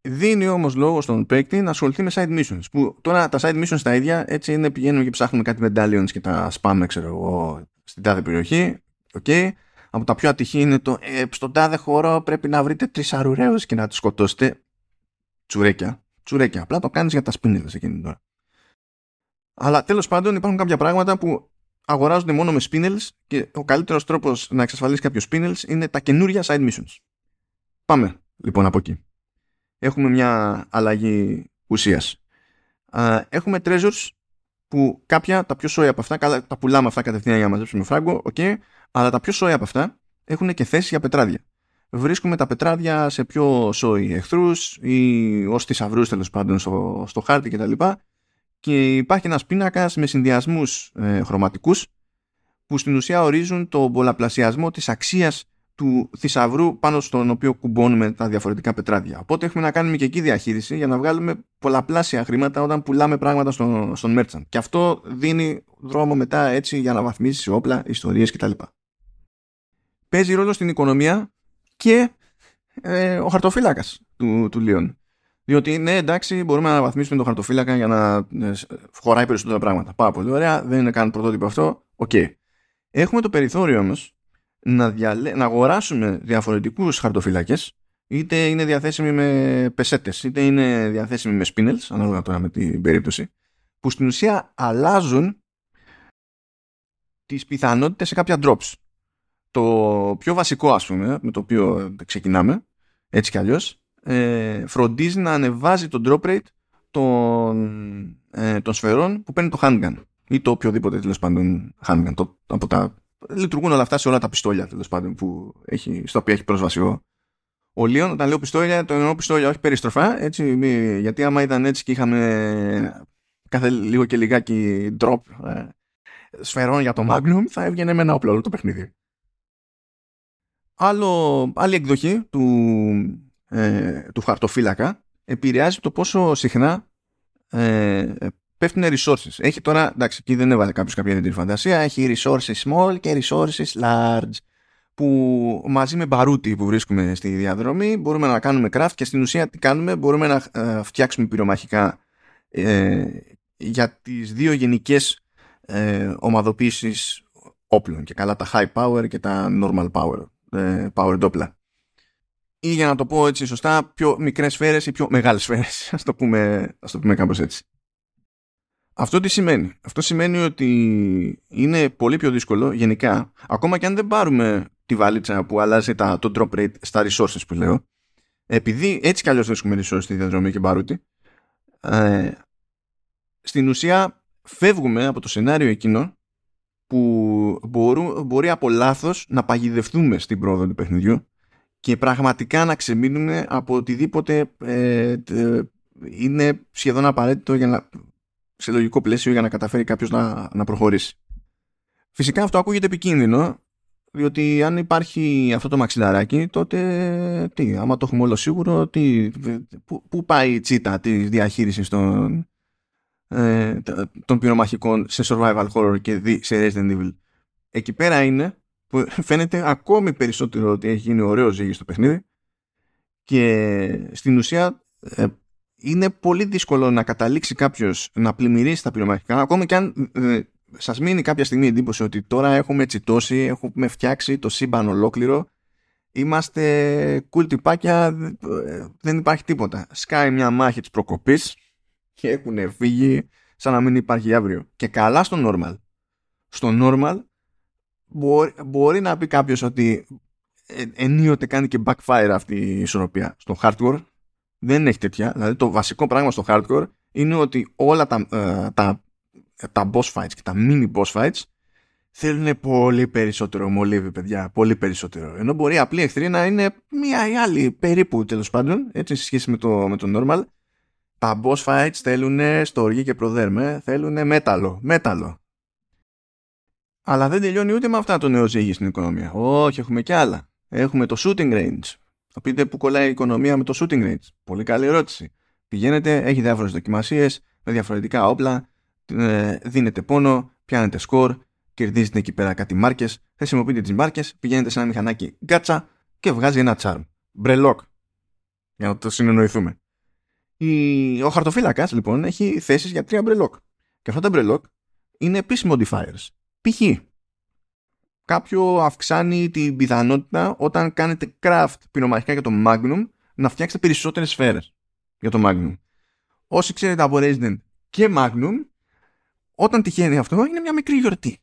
Δίνει όμως λόγο στον παίκτη να ασχοληθεί με side missions. Που τώρα τα side missions τα ίδια έτσι είναι πηγαίνουμε και ψάχνουμε κάτι medallions και τα σπάμε, ξέρω εγώ, στην τάδε περιοχή. Okay. Από τα πιο ατυχή είναι το ε, στον τάδε χώρο πρέπει να βρείτε τρεις αρουραίους και να τους σκοτώσετε. Τσουρέκια. Τσουρέκια. Απλά το κάνεις για τα σπίνελες εκείνη τώρα. Αλλά τέλος πάντων υπάρχουν κάποια πράγματα που αγοράζονται μόνο με spinels και ο καλύτερος τρόπος να εξασφαλίσει κάποιο spinels είναι τα καινούρια side missions. Πάμε λοιπόν από εκεί έχουμε μια αλλαγή ουσίας. Έχουμε treasures που κάποια, τα πιο σόια από αυτά, τα πουλάμε αυτά κατευθείαν για να μαζέψουμε φράγκο, okay, αλλά τα πιο σόια από αυτά έχουν και θέση για πετράδια. Βρίσκουμε τα πετράδια σε πιο σόι εχθρούς ή ως θησαυρούς τέλος πάντων στο, στο χάρτη κτλ. Και υπάρχει ένας πίνακας με συνδυασμούς ε, χρωματικούς που στην ουσία ορίζουν τον πολλαπλασιασμό της αξίας του θησαυρού πάνω στον οποίο κουμπώνουμε τα διαφορετικά πετράδια. Οπότε έχουμε να κάνουμε και εκεί διαχείριση για να βγάλουμε πολλαπλάσια χρήματα όταν πουλάμε πράγματα στον, στον merchant. Και αυτό δίνει δρόμο μετά έτσι για να βαθμίσει όπλα, ιστορίες κτλ. Παίζει ρόλο στην οικονομία και ε, ο χαρτοφύλακας του, του Leon. Διότι ναι, εντάξει, μπορούμε να αναβαθμίσουμε τον χαρτοφύλακα για να ε, χωράει περισσότερα πράγματα. Πάρα πολύ ωραία, δεν είναι καν πρωτότυπο αυτό. OK. Okay. Έχουμε το περιθώριο όμως να, διαλέ... να αγοράσουμε διαφορετικούς χαρτοφύλακες είτε είναι διαθέσιμοι με πεσέτες είτε είναι διαθέσιμοι με spinels ανάλογα τώρα με την περίπτωση που στην ουσία αλλάζουν τις πιθανότητες σε κάποια drops το πιο βασικό ας πούμε με το οποίο ξεκινάμε έτσι κι αλλιώς ε, φροντίζει να ανεβάζει το drop rate των, ε, των σφαιρών που παίρνει το handgun ή το οποιοδήποτε τέλος πάντων handgun το, από τα λειτουργούν όλα αυτά σε όλα τα πιστόλια τέλος πάντων που έχει, στα οποία έχει πρόσβαση ο, ο Λίον. Όταν λέω πιστόλια, το εννοώ πιστόλια όχι περιστροφά. Έτσι, μη, γιατί άμα ήταν έτσι και είχαμε κάθε λίγο και λιγάκι drop ε, σφαιρών για το Magnum, θα έβγαινε με ένα όπλο όλο το παιχνίδι. Άλλο, άλλη εκδοχή του, ε, του χαρτοφύλακα επηρεάζει το πόσο συχνά ε, πέφτουν resources. Έχει τώρα, εντάξει, εκεί δεν έβαλε κάποιος κάποια ιδιαίτερη φαντασία. Έχει resources small και resources large. Που μαζί με μπαρούτι που βρίσκουμε στη διαδρομή μπορούμε να κάνουμε craft και στην ουσία τι κάνουμε, μπορούμε να ε, φτιάξουμε πυρομαχικά ε, για τις δύο γενικές ε, ομαδοποίησεις όπλων και καλά τα high power και τα normal power, ε, power όπλα. Ή για να το πω έτσι σωστά, πιο μικρές σφαίρες ή πιο μεγάλες σφαίρες. Ας το πούμε, ας το πούμε κάπως έτσι. Αυτό τι σημαίνει; Αυτό σημαίνει ότι είναι πολύ πιο δύσκολο γενικά, ακόμα και αν δεν πάρουμε τη βαλίτσα που αλλάζει τα, το drop rate στα resources που λέω, επειδή έτσι κι αλλιώς βρίσκουμε resources στη διαδρομή και μπαρούτι, ε, στην ουσία φεύγουμε από το σενάριο εκείνο που μπορού, μπορεί από λάθος να παγιδευτούμε στην πρόοδο του παιχνιδιού και πραγματικά να ξεμείνουμε από οτιδήποτε ε, είναι σχεδόν απαραίτητο για να σε λογικό πλαίσιο για να καταφέρει κάποιος να, να προχωρήσει. Φυσικά αυτό ακούγεται επικίνδυνο, διότι αν υπάρχει αυτό το μαξιλαράκι, τότε τι, άμα το έχουμε όλο σίγουρο, τι, πού, πάει η τσίτα της διαχείρισης των, ε, των πυρομαχικών σε survival horror και σε Resident Evil. Εκεί πέρα είναι που φαίνεται ακόμη περισσότερο ότι έχει γίνει ωραίος ζύγι στο παιχνίδι και στην ουσία ε, είναι πολύ δύσκολο να καταλήξει κάποιος να πλημμυρίσει τα πυρομαχικά, ακόμα και αν ε, σας μείνει κάποια στιγμή η εντύπωση ότι τώρα έχουμε τσιτώσει, έχουμε φτιάξει το σύμπαν ολόκληρο, είμαστε κουλ τυπάκια, δεν υπάρχει τίποτα. Σκάει μια μάχη της προκοπής και έχουν φύγει σαν να μην υπάρχει αύριο. Και καλά στο normal. Στο normal μπορεί, μπορεί να πει κάποιος ότι ε, ενίοτε κάνει και backfire αυτή η ισορροπία. Στο hardcore δεν έχει τέτοια. Δηλαδή το βασικό πράγμα στο hardcore είναι ότι όλα τα, ε, τα, τα boss fights και τα mini boss fights θέλουν πολύ περισσότερο μολύβι, παιδιά. Πολύ περισσότερο. Ενώ μπορεί η απλή εχθρή να είναι μία ή άλλη περίπου τέλος πάντων, έτσι σε σχέση με το, με το normal. Τα boss fights θέλουν στοργή και προδέρμε, θέλουν μέταλλο. Μέταλλο. Αλλά δεν τελειώνει ούτε με αυτά το νέο ζύγι στην οικονομία. Όχι, έχουμε και άλλα. Έχουμε το shooting range. Θα πείτε που κολλάει η οικονομία με το shooting range. Πολύ καλή ερώτηση. Πηγαίνετε, έχει διάφορες δοκιμασίες με διαφορετικά όπλα, ε, δίνετε πόνο, πιάνετε σκορ, κερδίζετε εκεί πέρα κάτι μάρκες, χρησιμοποιείτε τις μάρκες, πηγαίνετε σε ένα μηχανάκι γκάτσα και βγάζει ένα charm. Μπρελόκ. Για να το συνεννοηθούμε. Η... Ο χαρτοφύλακας λοιπόν έχει θέσεις για τρία μπρελόκ. Και αυτά τα μπρελόκ είναι επίση modifiers. Π.χ. κάποιο αυξάνει την πιθανότητα όταν κάνετε craft πυρομαχικά για το Magnum να φτιάξετε περισσότερες σφαίρες για το Magnum. Όσοι ξέρετε από Resident και Magnum, όταν τυχαίνει αυτό είναι μια μικρή γιορτή.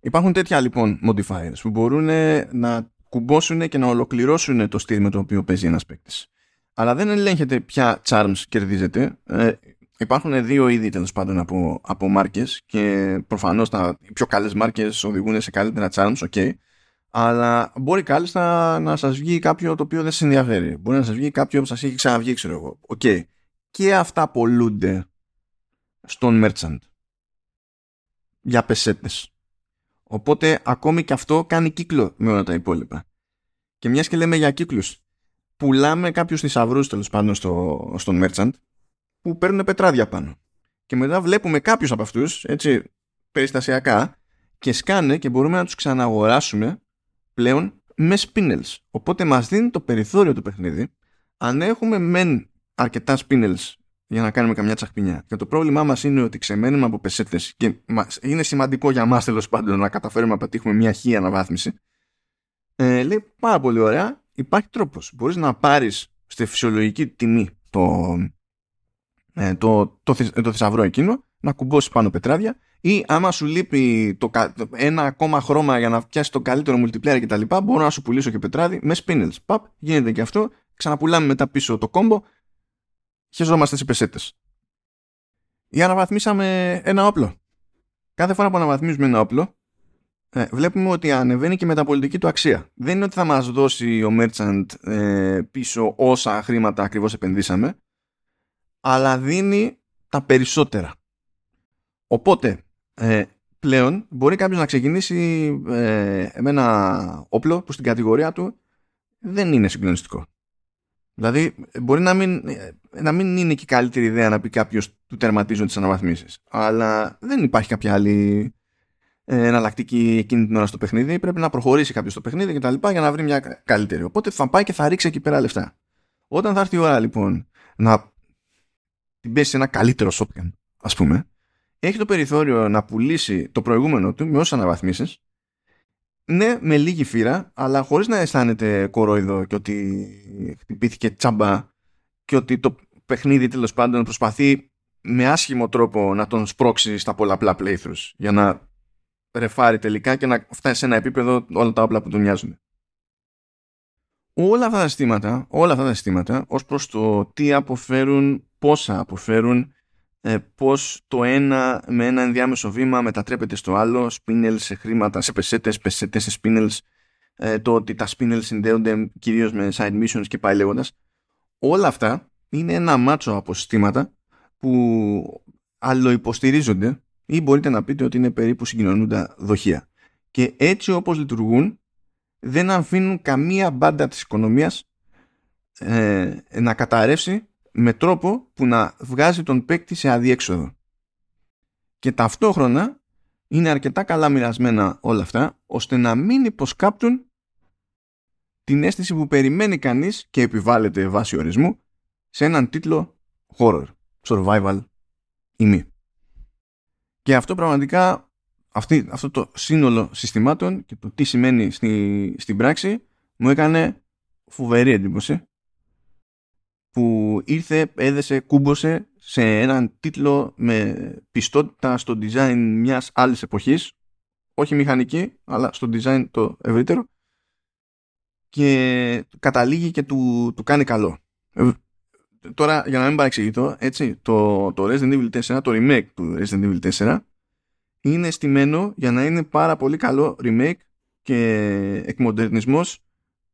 Υπάρχουν τέτοια λοιπόν modifiers που μπορούν να κουμπώσουν και να ολοκληρώσουν το στυλ με το οποίο παίζει ένας παίκτης. Αλλά δεν ελέγχεται ποια charms κερδίζετε. Ε, υπάρχουν δύο είδη τέλος πάντων από, από μάρκες και προφανώς τα οι πιο καλές μάρκες οδηγούν σε καλύτερα charms, ok. Αλλά μπορεί κάλλιστα να σας βγει κάποιο το οποίο δεν σας ενδιαφέρει. Μπορεί να σας βγει κάποιο που σας έχει ξαναβγεί, ξέρω εγώ. Οκ. Και αυτά πωλούνται στον merchant. Για πεσέτες. Οπότε ακόμη και αυτό κάνει κύκλο με όλα τα υπόλοιπα. Και μιας και λέμε για κύκλους, πουλάμε κάποιους θησαυρούς τέλος πάντων στο, στον merchant που παίρνουν πετράδια πάνω. Και μετά βλέπουμε κάποιους από αυτούς, έτσι, περιστασιακά, και σκάνε και μπορούμε να τους ξαναγοράσουμε πλέον με spinels. Οπότε μας δίνει το περιθώριο του παιχνίδι, αν έχουμε μεν αρκετά spinels για να κάνουμε καμιά τσαχπινιά. Και το πρόβλημά μας είναι ότι ξεμένουμε από πεσέτες και είναι σημαντικό για μας τέλος πάντων να καταφέρουμε να πετύχουμε μια χή αναβάθμιση. Ε, λέει πάρα πολύ ωραία, υπάρχει τρόπος. Μπορείς να πάρεις στη φυσιολογική τιμή το, ε, το, το, το, το θησαυρό εκείνο, να κουμπώσει πάνω πετράδια ή άμα σου λείπει το, ένα ακόμα χρώμα για να φτιάσει το καλύτερο multiplayer κτλ. Μπορώ να σου πουλήσω και πετράδι με spinels. Παπ, γίνεται και αυτό. Ξαναπουλάμε μετά πίσω το κόμπο. Χεζόμαστε σε πεσέτες. Ή αναβαθμίσαμε ένα όπλο. Κάθε φορά που αναβαθμίζουμε ένα όπλο, ε, βλέπουμε ότι ανεβαίνει και η μεταπολιτική του αξία. Δεν είναι ότι θα μας δώσει ο merchant ε, πίσω όσα χρήματα ακριβώς επενδύσαμε, αλλά δίνει τα περισσότερα. Οπότε, ε, πλέον μπορεί κάποιος να ξεκινήσει ε, με ένα όπλο που στην κατηγορία του δεν είναι συγκλονιστικό. Δηλαδή, μπορεί να μην, να μην είναι και η καλύτερη ιδέα να πει κάποιος του τερματίζω τις αναβαθμίσεις. Αλλά δεν υπάρχει κάποια άλλη ε, εναλλακτική εκείνη την ώρα στο παιχνίδι. Πρέπει να προχωρήσει κάποιος στο παιχνίδι και τα λοιπά για να βρει μια καλύτερη. Οπότε θα πάει και θα ρίξει εκεί πέρα λεφτά. Όταν θα έρθει η ώρα λοιπόν να την πέσει σε ένα καλύτερο shotgun, ας πούμε, έχει το περιθώριο να πουλήσει το προηγούμενο του με όσες αναβαθμίσεις. Ναι, με λίγη φύρα, αλλά χωρίς να αισθάνεται κορόιδο και ότι χτυπήθηκε τσάμπα και ότι το παιχνίδι τέλος πάντων προσπαθεί με άσχημο τρόπο να τον σπρώξει στα πολλαπλά playthroughs για να ρεφάρει τελικά και να φτάσει σε ένα επίπεδο όλα τα όπλα που τον νοιάζουν. Όλα αυτά τα συστήματα, όλα αυτά τα συστήματα ως προς το τι αποφέρουν, πόσα αποφέρουν, ε, πώς το ένα με ένα ενδιάμεσο βήμα μετατρέπεται στο άλλο, spinels σε χρήματα, σε πεσέτες, πεσέτες σε spinels, ε, το ότι τα spinels συνδέονται κυρίως με side missions και πάει λέγοντας. Όλα αυτά είναι ένα μάτσο από συστήματα που αλλοϊποστηρίζονται ή μπορείτε να πείτε ότι είναι περίπου συγκοινωνούντα δοχεία. Και έτσι όπως λειτουργούν δεν αφήνουν καμία μπάντα της οικονομίας ε, να καταρρεύσει με τρόπο που να βγάζει τον παίκτη σε αδιέξοδο. Και ταυτόχρονα είναι αρκετά καλά μοιρασμένα όλα αυτά ώστε να μην υποσκάπτουν την αίσθηση που περιμένει κανείς και επιβάλλεται βάση ορισμού σε έναν τίτλο horror, survival ή μη. Και αυτό πραγματικά, αυτή, αυτό το σύνολο συστημάτων και το τι σημαίνει στη, στην πράξη μου έκανε φοβερή εντύπωση που ήρθε, έδεσε, κούμπωσε σε έναν τίτλο με πιστότητα στο design μιας άλλης εποχής όχι μηχανική, αλλά στο design το ευρύτερο και καταλήγει και του, του κάνει καλό. Ε, τώρα, για να μην παρεξηγηθώ, έτσι, το, το Resident Evil 4, το remake του Resident Evil 4 είναι στημένο για να είναι πάρα πολύ καλό remake και εκμοντερνισμός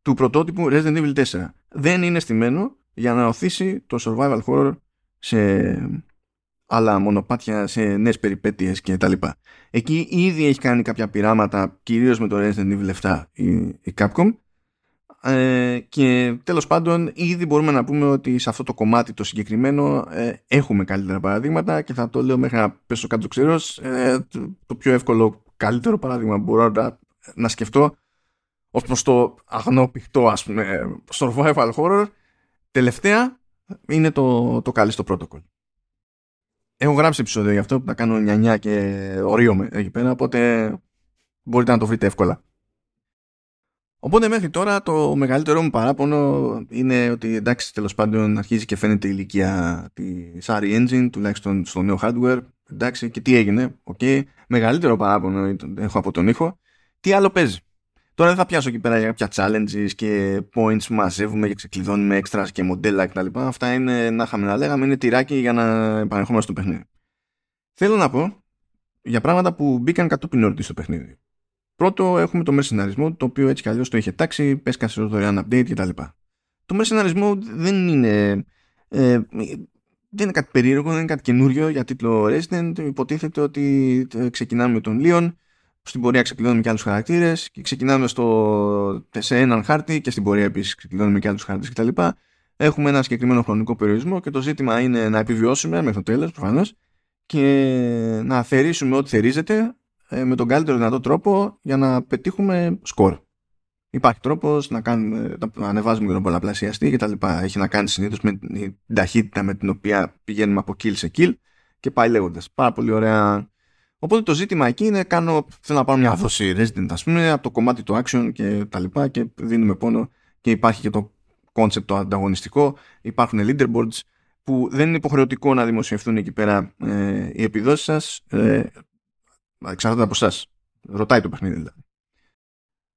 του πρωτότυπου Resident Evil 4. Δεν είναι στημένο για να οθήσει το survival horror σε άλλα μονοπάτια, σε νέες περιπέτειες και τα λοιπά. Εκεί ήδη έχει κάνει κάποια πειράματα, κυρίως με το Resident Evil 7 η, η Capcom ε, και τέλος πάντων ήδη μπορούμε να πούμε ότι σε αυτό το κομμάτι το συγκεκριμένο ε, έχουμε καλύτερα παραδείγματα και θα το λέω μέχρι να πέσω κάτω ξερός ε, το, το, πιο εύκολο καλύτερο παράδειγμα που μπορώ να, να σκεφτώ ως προς το αγνό πιχτό ας πούμε survival horror τελευταία είναι το, το στο protocol. Έχω γράψει επεισόδιο γι' αυτό που θα κάνω νιανιά και ορίωμε εκεί πέρα οπότε μπορείτε να το βρείτε εύκολα. Οπότε μέχρι τώρα το μεγαλύτερο μου παράπονο είναι ότι εντάξει τέλος πάντων αρχίζει και φαίνεται η ηλικία της RE Engine τουλάχιστον στο νέο hardware. Εντάξει και τι έγινε, okay. μεγαλύτερο παράπονο έχω από τον ήχο. Τι άλλο παίζει; Τώρα δεν θα πιάσω εκεί πέρα για κάποια challenges και points που μαζεύουμε και ξεκλειδώνουμε extras και μοντέλα κτλ. Αυτά είναι να είχαμε να λέγαμε, είναι τυράκι για να επανερχόμαστε στο παιχνίδι. Θέλω να πω για πράγματα που μπήκαν κατόπιν όρτι στο παιχνίδι. Πρώτο έχουμε το mercenarismo, το οποίο έτσι κι αλλιώς το είχε τάξει, πέσκασε ω δωρεάν update κτλ. Το mercenarismo δεν είναι. Ε, δεν είναι κάτι περίεργο, δεν είναι κάτι καινούριο για τίτλο Resident. Υποτίθεται ότι ε, ξεκινάμε με τον Leon, στην πορεία ξεκλειδώνουμε και άλλους χαρακτήρες και ξεκινάμε στο, σε έναν χάρτη και στην πορεία επίσης ξεκλειδώνουμε και άλλους χαρακτήρες κτλ. Έχουμε ένα συγκεκριμένο χρονικό περιορισμό και το ζήτημα είναι να επιβιώσουμε μέχρι το τέλος προφανώς και να θερήσουμε ό,τι θερίζεται ε, με τον καλύτερο δυνατό τρόπο για να πετύχουμε σκορ. Υπάρχει τρόπος να, κάνουμε, να ανεβάζουμε και τον πολλαπλασιαστή και τα λοιπά. Έχει να κάνει συνήθως με την ταχύτητα με την οποία πηγαίνουμε από kill σε kill και πάει λέγοντας. Πάρα πολύ ωραία. Οπότε το ζήτημα εκεί είναι κάνω, θέλω να πάρω μια δόση Resident ας πούμε από το κομμάτι του action και τα λοιπά και δίνουμε πόνο και υπάρχει και το concept το ανταγωνιστικό. Υπάρχουν leaderboards που δεν είναι υποχρεωτικό να δημοσιευτούν εκεί πέρα ε, οι επιδόσεις σας. Ε, Εξαρτάται από εσάς. Ρωτάει το παιχνίδι δηλαδή.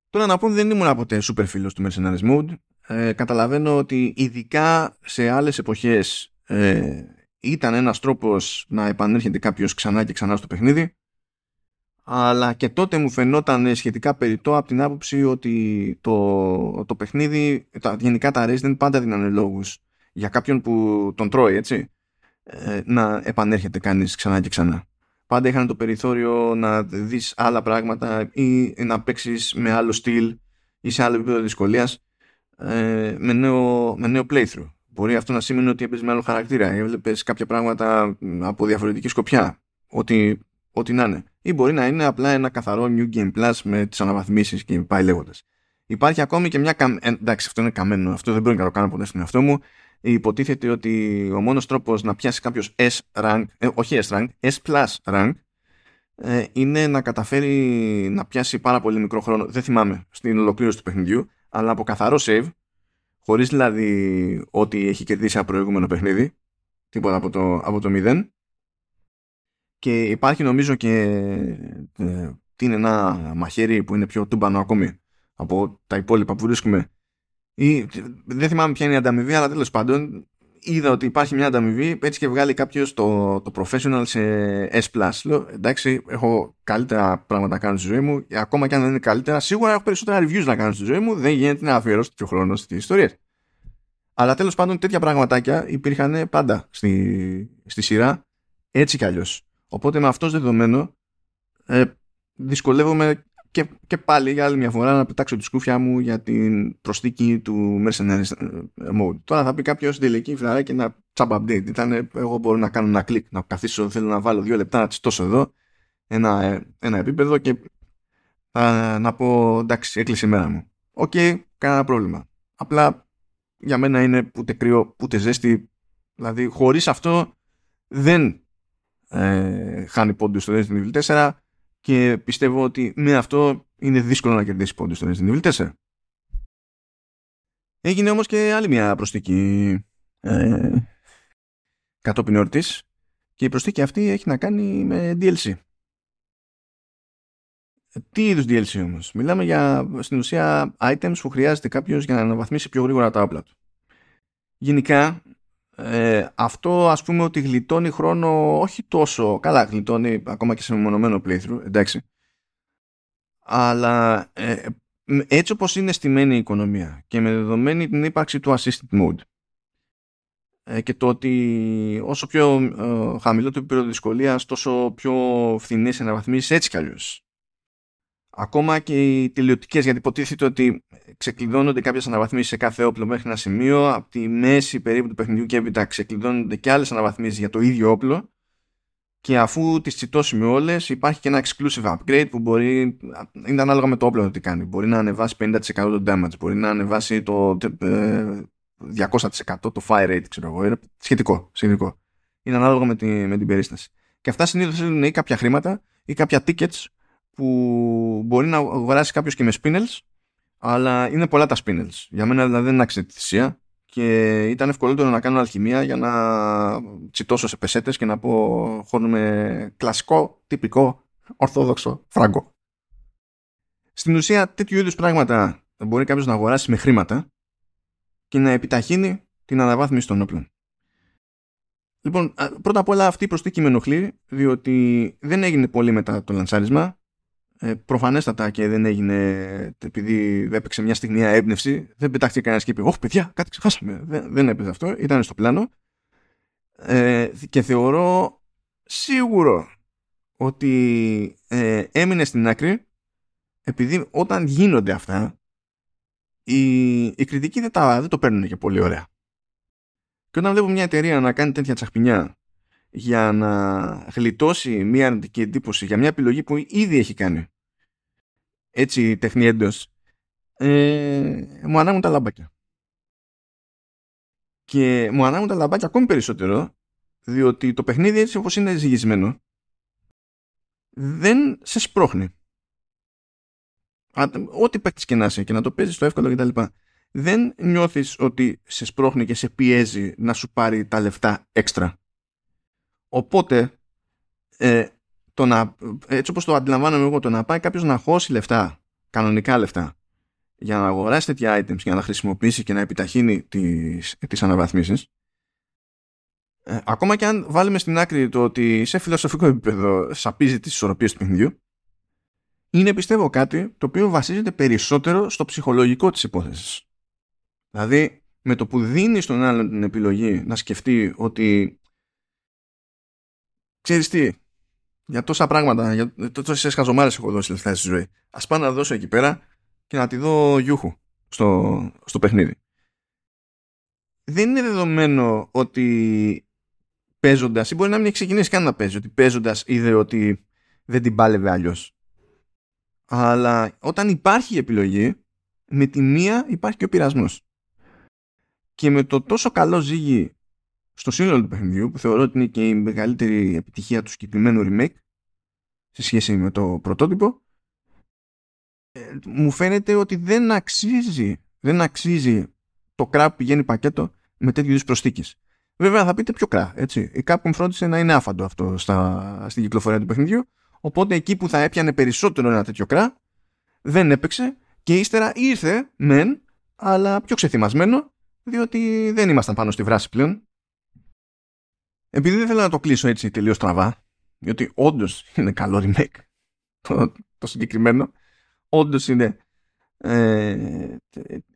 Τώρα να πω δεν ήμουν ποτέ super φίλος του Mercenaries Mode. Ε, καταλαβαίνω ότι ειδικά σε άλλες εποχές ε, ήταν ένας τρόπος να επανέρχεται κάποιος ξανά και ξανά στο παιχνίδι αλλά και τότε μου φαινόταν σχετικά περιττό από την άποψη ότι το, το παιχνίδι, τα, γενικά τα Resident πάντα δίνανε λόγους για κάποιον που τον τρώει έτσι ε, να επανέρχεται κανείς ξανά και ξανά πάντα είχαν το περιθώριο να δεις άλλα πράγματα ή να παίξεις με άλλο στυλ ή σε άλλο επίπεδο δυσκολίας ε, με, νέο, με νέο playthrough. Μπορεί αυτό να σημαίνει ότι έπαιζε με άλλο χαρακτήρα ή έβλεπες κάποια πράγματα από διαφορετική σκοπιά. Ό,τι, ό,τι να είναι. Ή μπορεί να είναι απλά ένα καθαρό New Game Plus με τις αναβαθμίσεις και πάει λέγοντας. Υπάρχει ακόμη και μια. Ε, εντάξει, αυτό είναι καμένο. Αυτό δεν μπορεί να το κάνω ποτέ στον εαυτό μου υποτίθεται ότι ο μόνος τρόπος να πιάσει κάποιος S rank, ε, όχι S rank, S plus rank ε, είναι να καταφέρει να πιάσει πάρα πολύ μικρό χρόνο, δεν θυμάμαι, στην ολοκλήρωση του παιχνιδιού, αλλά από καθαρό save, χωρίς δηλαδή ότι έχει κερδίσει ένα προηγούμενο παιχνίδι, τίποτα από το, από το 0. Και υπάρχει νομίζω και ε, τι είναι ένα μαχαίρι που είναι πιο τούμπανο ακόμη από τα υπόλοιπα που βρίσκουμε ή, δεν θυμάμαι ποια είναι η ανταμοιβή, αλλά τέλος πάντων είδα ότι υπάρχει μια ανταμοιβή έτσι και βγάλει κάποιος το, το professional σε S+. Λέω, εντάξει, έχω καλύτερα πράγματα να κάνω στη ζωή μου, ακόμα και αν δεν είναι καλύτερα, σίγουρα έχω περισσότερα reviews να κάνω στη ζωή μου, δεν γίνεται να αφιερώσω τέτοιο χρόνο στις ιστορίες. Αλλά τέλος πάντων τέτοια πραγματάκια υπήρχαν πάντα στη, στη σειρά, έτσι κι αλλιώς. Οπότε με αυτό δεδομένο ε, δυσκολεύομαι και, και πάλι για άλλη μια φορά να πετάξω τη σκούφια μου για την προσθήκη του Mercenary Mode. Τώρα θα πει κάποιος τελική φιλαράκι ένα τσάμπα update. Ήταν, εγώ μπορώ να κάνω ένα κλικ, να καθίσω, θέλω να βάλω δύο λεπτά να τσιτώσω εδώ ένα, ένα επίπεδο και θα, να πω εντάξει, έκλεισε η μέρα μου. OK, okay, κανένα πρόβλημα. Απλά για μένα είναι ούτε κρύο ούτε ζέστη. Δηλαδή, χωρίς αυτό δεν ε, χάνει πόντους στο Resident Evil 4 και πιστεύω ότι με αυτό είναι δύσκολο να κερδίσει πόντους στο Resident Evil 4. Έγινε όμως και άλλη μια προστίκη ε, κατόπιν ορτής και η προστίκη αυτή έχει να κάνει με DLC. Τι είδους DLC όμως; Μιλάμε για στην ουσία items που χρειάζεται κάποιος για να αναβαθμίσει πιο γρήγορα τα όπλα του. Γενικά ε, αυτό ας πούμε ότι γλιτώνει χρόνο όχι τόσο καλά γλιτώνει ακόμα και σε μεμονωμένο playthrough εντάξει αλλά ε, έτσι όπως είναι στημένη η οικονομία και με δεδομένη την ύπαρξη του assisted mode ε, και το ότι όσο πιο ε, χαμηλό το επίπεδο δυσκολία, τόσο πιο φθηνές αναβαθμίσει έτσι κι αλλιώς. Ακόμα και οι τελειωτικέ, γιατί υποτίθεται ότι ξεκλειδώνονται κάποιες αναβαθμίσεις σε κάθε όπλο μέχρι ένα σημείο. Από τη μέση περίπου του παιχνιδιού και έπειτα ξεκλειδώνονται και άλλες αναβαθμίσεις για το ίδιο όπλο. Και αφού τις τσιτώσουμε όλες, υπάρχει και ένα exclusive upgrade που μπορεί. είναι ανάλογα με το όπλο τι κάνει. Μπορεί να ανεβάσει 50% το damage, μπορεί να ανεβάσει το 200% το fire rate, ξέρω εγώ. σχετικό, σχετικό. Είναι ανάλογα με, τη, με την περίσταση. Και αυτά συνήθως είναι ή κάποια χρήματα ή κάποια tickets που μπορεί να αγοράσει κάποιος και με spinels, αλλά είναι πολλά τα spinels. Για μένα δηλαδή δεν άξιζε τη θυσία και ήταν ευκολότερο να κάνω αλχημία για να τσιτώσω σε πεσέτες και να πω χώνουμε κλασικό, τυπικό, ορθόδοξο φράγκο. Στην ουσία τέτοιου είδους πράγματα μπορεί κάποιος να αγοράσει με χρήματα και να επιταχύνει την αναβάθμιση των όπλων. Λοιπόν, πρώτα απ' όλα αυτή η προσθήκη με ενοχλεί, διότι δεν έγινε πολύ μετά το λανσάρισμα. Ε, προφανέστατα και δεν έγινε επειδή έπαιξε μια στιγμή έμπνευση. Δεν πετάχτηκε κανένα και είπε: Όχι, παιδιά, κάτι ξεχάσαμε. Δεν, δεν έπαιζε αυτό. Ήταν στο πλάνο. Ε, και θεωρώ σίγουρο ότι ε, έμεινε στην άκρη επειδή όταν γίνονται αυτά οι, οι κριτικοί δεν, τα, δεν το παίρνουν και πολύ ωραία. Και όταν βλέπω μια εταιρεία να κάνει τέτοια τσαχπινιά για να γλιτώσει μια αρνητική εντύπωση για μια επιλογή που ήδη έχει κάνει έτσι τεχνιέντος ε, μου ανάγουν τα λαμπάκια. Και μου ανάγουν τα λαμπάκια ακόμη περισσότερο διότι το παιχνίδι έτσι όπως είναι ζυγισμένο δεν σε σπρώχνει ό,τι παίκτης και να είσαι και να το παίζεις στο εύκολο κτλ. Δεν νιώθεις ότι σε σπρώχνει και σε πιέζει να σου πάρει τα λεφτά έξτρα. Οπότε, ε, το να, έτσι όπως το αντιλαμβάνομαι εγώ, το να πάει κάποιος να χώσει λεφτά, κανονικά λεφτά, για να αγοράσει τέτοια items και να χρησιμοποιήσει και να επιταχύνει τις, τις αναβαθμίσεις, ε, ακόμα και αν βάλουμε στην άκρη το ότι σε φιλοσοφικό επίπεδο σαπίζει τις ισορροπίες του παιχνιδιού, είναι πιστεύω κάτι το οποίο βασίζεται περισσότερο στο ψυχολογικό της υπόθεσης. Δηλαδή με το που δίνεις στον άλλον την επιλογή να σκεφτεί ότι ξέρεις τι, για τόσα πράγματα, για τόσες χαζομάρες έχω δώσει λεφτά στη ζωή. Ας πάω να δώσω εκεί πέρα και να τη δω γιούχου στο, στο παιχνίδι. Δεν είναι δεδομένο ότι παίζοντας, ή μπορεί να μην έχει ξεκινήσει καν να παίζει, ότι παίζοντας είδε ότι δεν την πάλευε αλλιώς. Αλλά όταν υπάρχει επιλογή, με τη μία υπάρχει και ο πειρασμός. Και με το τόσο καλό ζύγι στο σύνολο του παιχνιδιού, που θεωρώ ότι είναι και η μεγαλύτερη επιτυχία του συγκεκριμένου remake, σε σχέση με το πρωτότυπο, ε, μου φαίνεται ότι δεν αξίζει, δεν αξίζει το κρά που πηγαίνει πακέτο με τέτοιου είδους προσθήκες. Βέβαια θα πείτε πιο κρά, έτσι. Η Capcom φρόντισε να είναι άφαντο αυτό στα, στην κυκλοφορία του παιχνιδιού Οπότε εκεί που θα έπιανε περισσότερο ένα τέτοιο κρά, δεν έπαιξε και ύστερα ήρθε μεν, αλλά πιο ξεθυμασμένο, διότι δεν ήμασταν πάνω στη βράση πλέον. Επειδή δεν θέλω να το κλείσω έτσι τελείως τραβά, διότι όντως είναι καλό remake το, το συγκεκριμένο, όντως είναι, ε,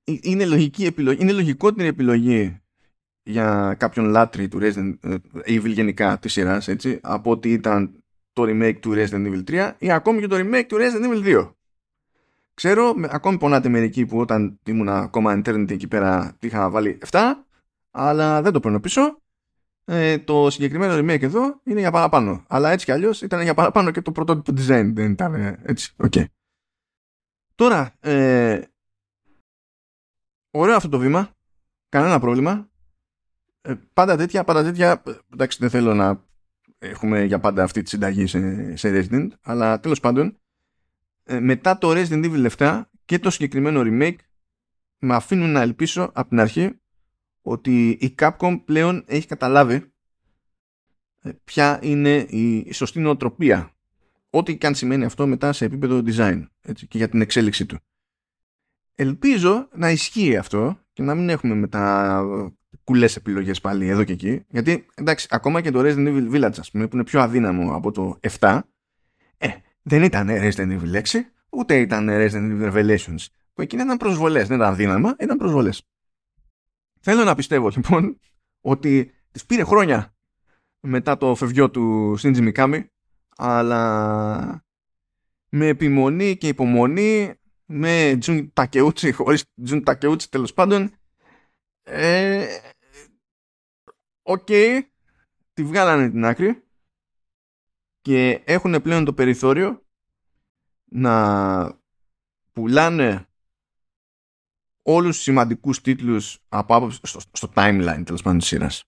είναι λογική επιλογή, είναι λογικότερη επιλογή για κάποιον λάτρη του Resident Evil γενικά της σειράς, έτσι, από ότι ήταν το remake του Resident Evil 3 ή ακόμη και το remake του Resident Evil 2. Ξέρω, ακόμη πονάτε μερικοί που όταν ήμουν ακόμα internet εκεί πέρα είχα βάλει 7, αλλά δεν το παίρνω πίσω. Ε, το συγκεκριμένο remake εδώ είναι για παραπάνω. Αλλά έτσι κι αλλιώς ήταν για παραπάνω και το πρωτότυπο design. Δεν ήταν ε, έτσι. Okay. Τώρα, ε, ωραίο αυτό το βήμα. Κανένα πρόβλημα. Ε, πάντα τέτοια, πάντα τέτοια. Εντάξει, δεν θέλω να έχουμε για πάντα αυτή τη συνταγή σε, σε Resident, αλλά τέλος πάντων ε, μετά το Resident Evil 7 και το συγκεκριμένο remake με αφήνουν να ελπίσω από την αρχή ότι η Capcom πλέον έχει καταλάβει ε, ποια είναι η σωστή νοοτροπία ό,τι και αν σημαίνει αυτό μετά σε επίπεδο design έτσι, και για την εξέλιξή του. Ελπίζω να ισχύει αυτό και να μην έχουμε μετά κουλές επιλογές πάλι εδώ και εκεί γιατί εντάξει ακόμα και το Resident Evil Village ας πούμε που είναι πιο αδύναμο από το 7 ε, δεν ήταν Resident Evil 6 ούτε ήταν Resident Evil Revelations που εκείνα ήταν προσβολές δεν ήταν δύναμα, ήταν προσβολές θέλω να πιστεύω λοιπόν ότι τις πήρε χρόνια μετά το φευγιό του Shinji Mikami αλλά με επιμονή και υπομονή με Jun Takeuchi χωρίς Jun Takeuchi τέλος πάντων ε, οκ τη βγάλανε την άκρη και έχουν πλέον το περιθώριο να πουλάνε όλους τους σημαντικούς τίτλους από στο, στο timeline τέλος πάντων της σειράς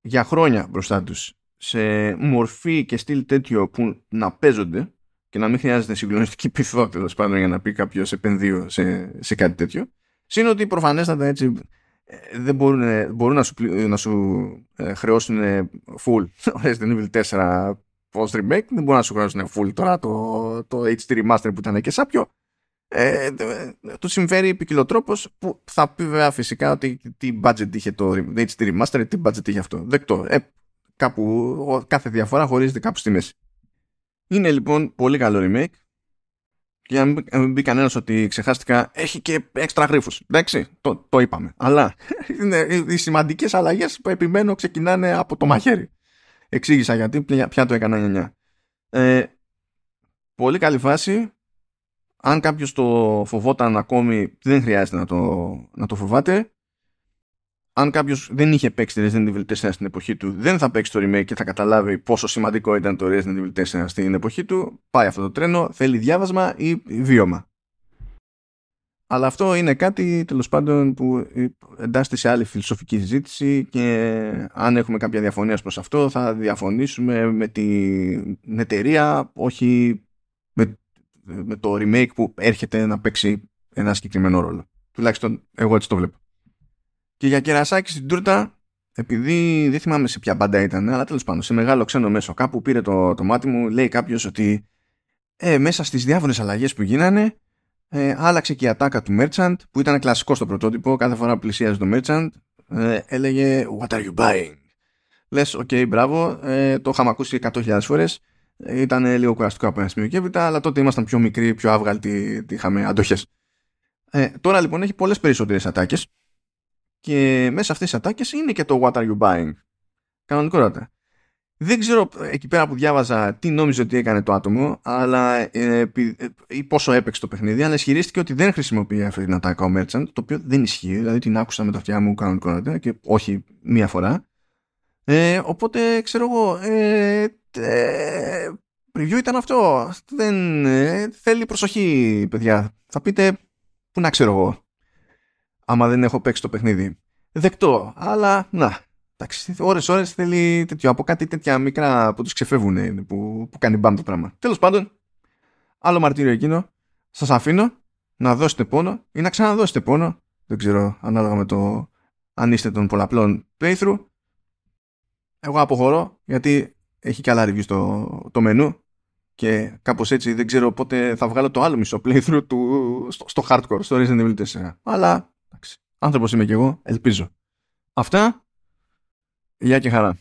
για χρόνια μπροστά τους σε μορφή και στυλ τέτοιο που να παίζονται και να μην χρειάζεται συγκλονιστική πυθό τέλος πάντων για να πει κάποιος επενδύω σε, σε κάτι τέτοιο. Συν ότι προφανέστατα έτσι ε, δεν μπορούν, μπορούν να σου, να σου ε, χρεώσουν full Resident Evil 4 post remake, δεν μπορούν να σου χρεώσουν full τώρα το, το HD remaster που ήταν και σάπιο. Ε, του συμφέρει ποικιλοτρόπο που θα πει βέβαια φυσικά ότι τι budget είχε το HD remaster, τι budget είχε αυτό. Δεκτό. Ε, κάπου, κάθε διαφορά χωρίζεται κάπου στη μέση. Είναι λοιπόν πολύ καλό remake και για να μην πει κανένας ότι ξεχάστηκα, έχει και έξτρα γρήφου. Εντάξει, το, το είπαμε. Αλλά είναι οι σημαντικές αλλαγές που επιμένω ξεκινάνε από το μαχαίρι. Εξήγησα γιατί πια το έκανα 9. Ε, πολύ καλή φάση. Αν κάποιος το φοβόταν ακόμη, δεν χρειάζεται να το, να το φοβάται αν κάποιος δεν είχε παίξει το Resident Evil 4 στην εποχή του, δεν θα παίξει το remake και θα καταλάβει πόσο σημαντικό ήταν το Resident Evil 4 στην εποχή του. Πάει αυτό το τρένο, θέλει διάβασμα ή βίωμα. Αλλά αυτό είναι κάτι τέλος πάντων που εντάσσεται σε άλλη φιλοσοφική συζήτηση και αν έχουμε κάποια διαφωνία προς αυτό θα διαφωνήσουμε με την εταιρεία όχι με, με το remake που έρχεται να παίξει ένα συγκεκριμένο ρόλο. Τουλάχιστον εγώ έτσι το βλέπω. Και για κερασάκι στην τούρτα, επειδή δεν θυμάμαι σε ποια μπάντα ήταν, αλλά τέλος πάντων σε μεγάλο ξένο μέσο, κάπου πήρε το, το μάτι μου, λέει κάποιος ότι ε, μέσα στις διάφορες αλλαγές που γίνανε, ε, άλλαξε και η ατάκα του Merchant, που ήταν κλασικό στο πρωτότυπο, κάθε φορά που πλησίαζε το Merchant, ε, έλεγε What are you buying? Λες, OK, okay, μπράβο, ε, το είχαμε ακούσει 100.000 φορές. Ήταν λίγο κουραστικό από ένα σημείο και έπειτα, αλλά τότε ήμασταν πιο μικροί, πιο άβγαλτοι, είχαμε αντοχές. Ε, τώρα λοιπόν έχει πολλές περισσότερες ατάκες και μέσα αυτές τις ατάκες είναι και το What are you buying; Κανονικότατα. Δεν ξέρω εκεί πέρα που διάβαζα τι νόμιζε ότι έκανε το άτομο αλλά, ε, ή πόσο έπαιξε το παιχνίδι, αλλά ισχυρίστηκε ότι δεν χρησιμοποιεί αυτή την ατάκα ο Merchant, το οποίο δεν ισχύει, δηλαδή την άκουσα με τα αυτιά μου κανονικότατα και όχι μία φορά. Ε, οπότε ξέρω εγώ, ε, ε, review ήταν αυτό. Δεν, ε, θέλει προσοχή, παιδιά. Θα πείτε, πού να ξέρω εγώ άμα δεν έχω παίξει το παιχνίδι. Δεκτό, αλλά να. Εντάξει, ώρες ώρες θέλει τέτοιο, από κάτι τέτοια μικρά που τους ξεφεύγουν που, που κάνει μπαμ το πράγμα. Τέλος πάντων, άλλο μαρτύριο εκείνο, σας αφήνω να δώσετε πόνο ή να ξαναδώσετε πόνο, δεν ξέρω ανάλογα με το αν είστε των πολλαπλών playthrough. Εγώ αποχωρώ γιατί έχει και άλλα review στο το μενού και κάπως έτσι δεν ξέρω πότε θα βγάλω το άλλο μισό playthrough του, στο, στο hardcore, στο Resident Evil 4. Αλλά Εντάξει. Άνθρωπος είμαι κι εγώ, ελπίζω. Αυτά, γεια και χαρά.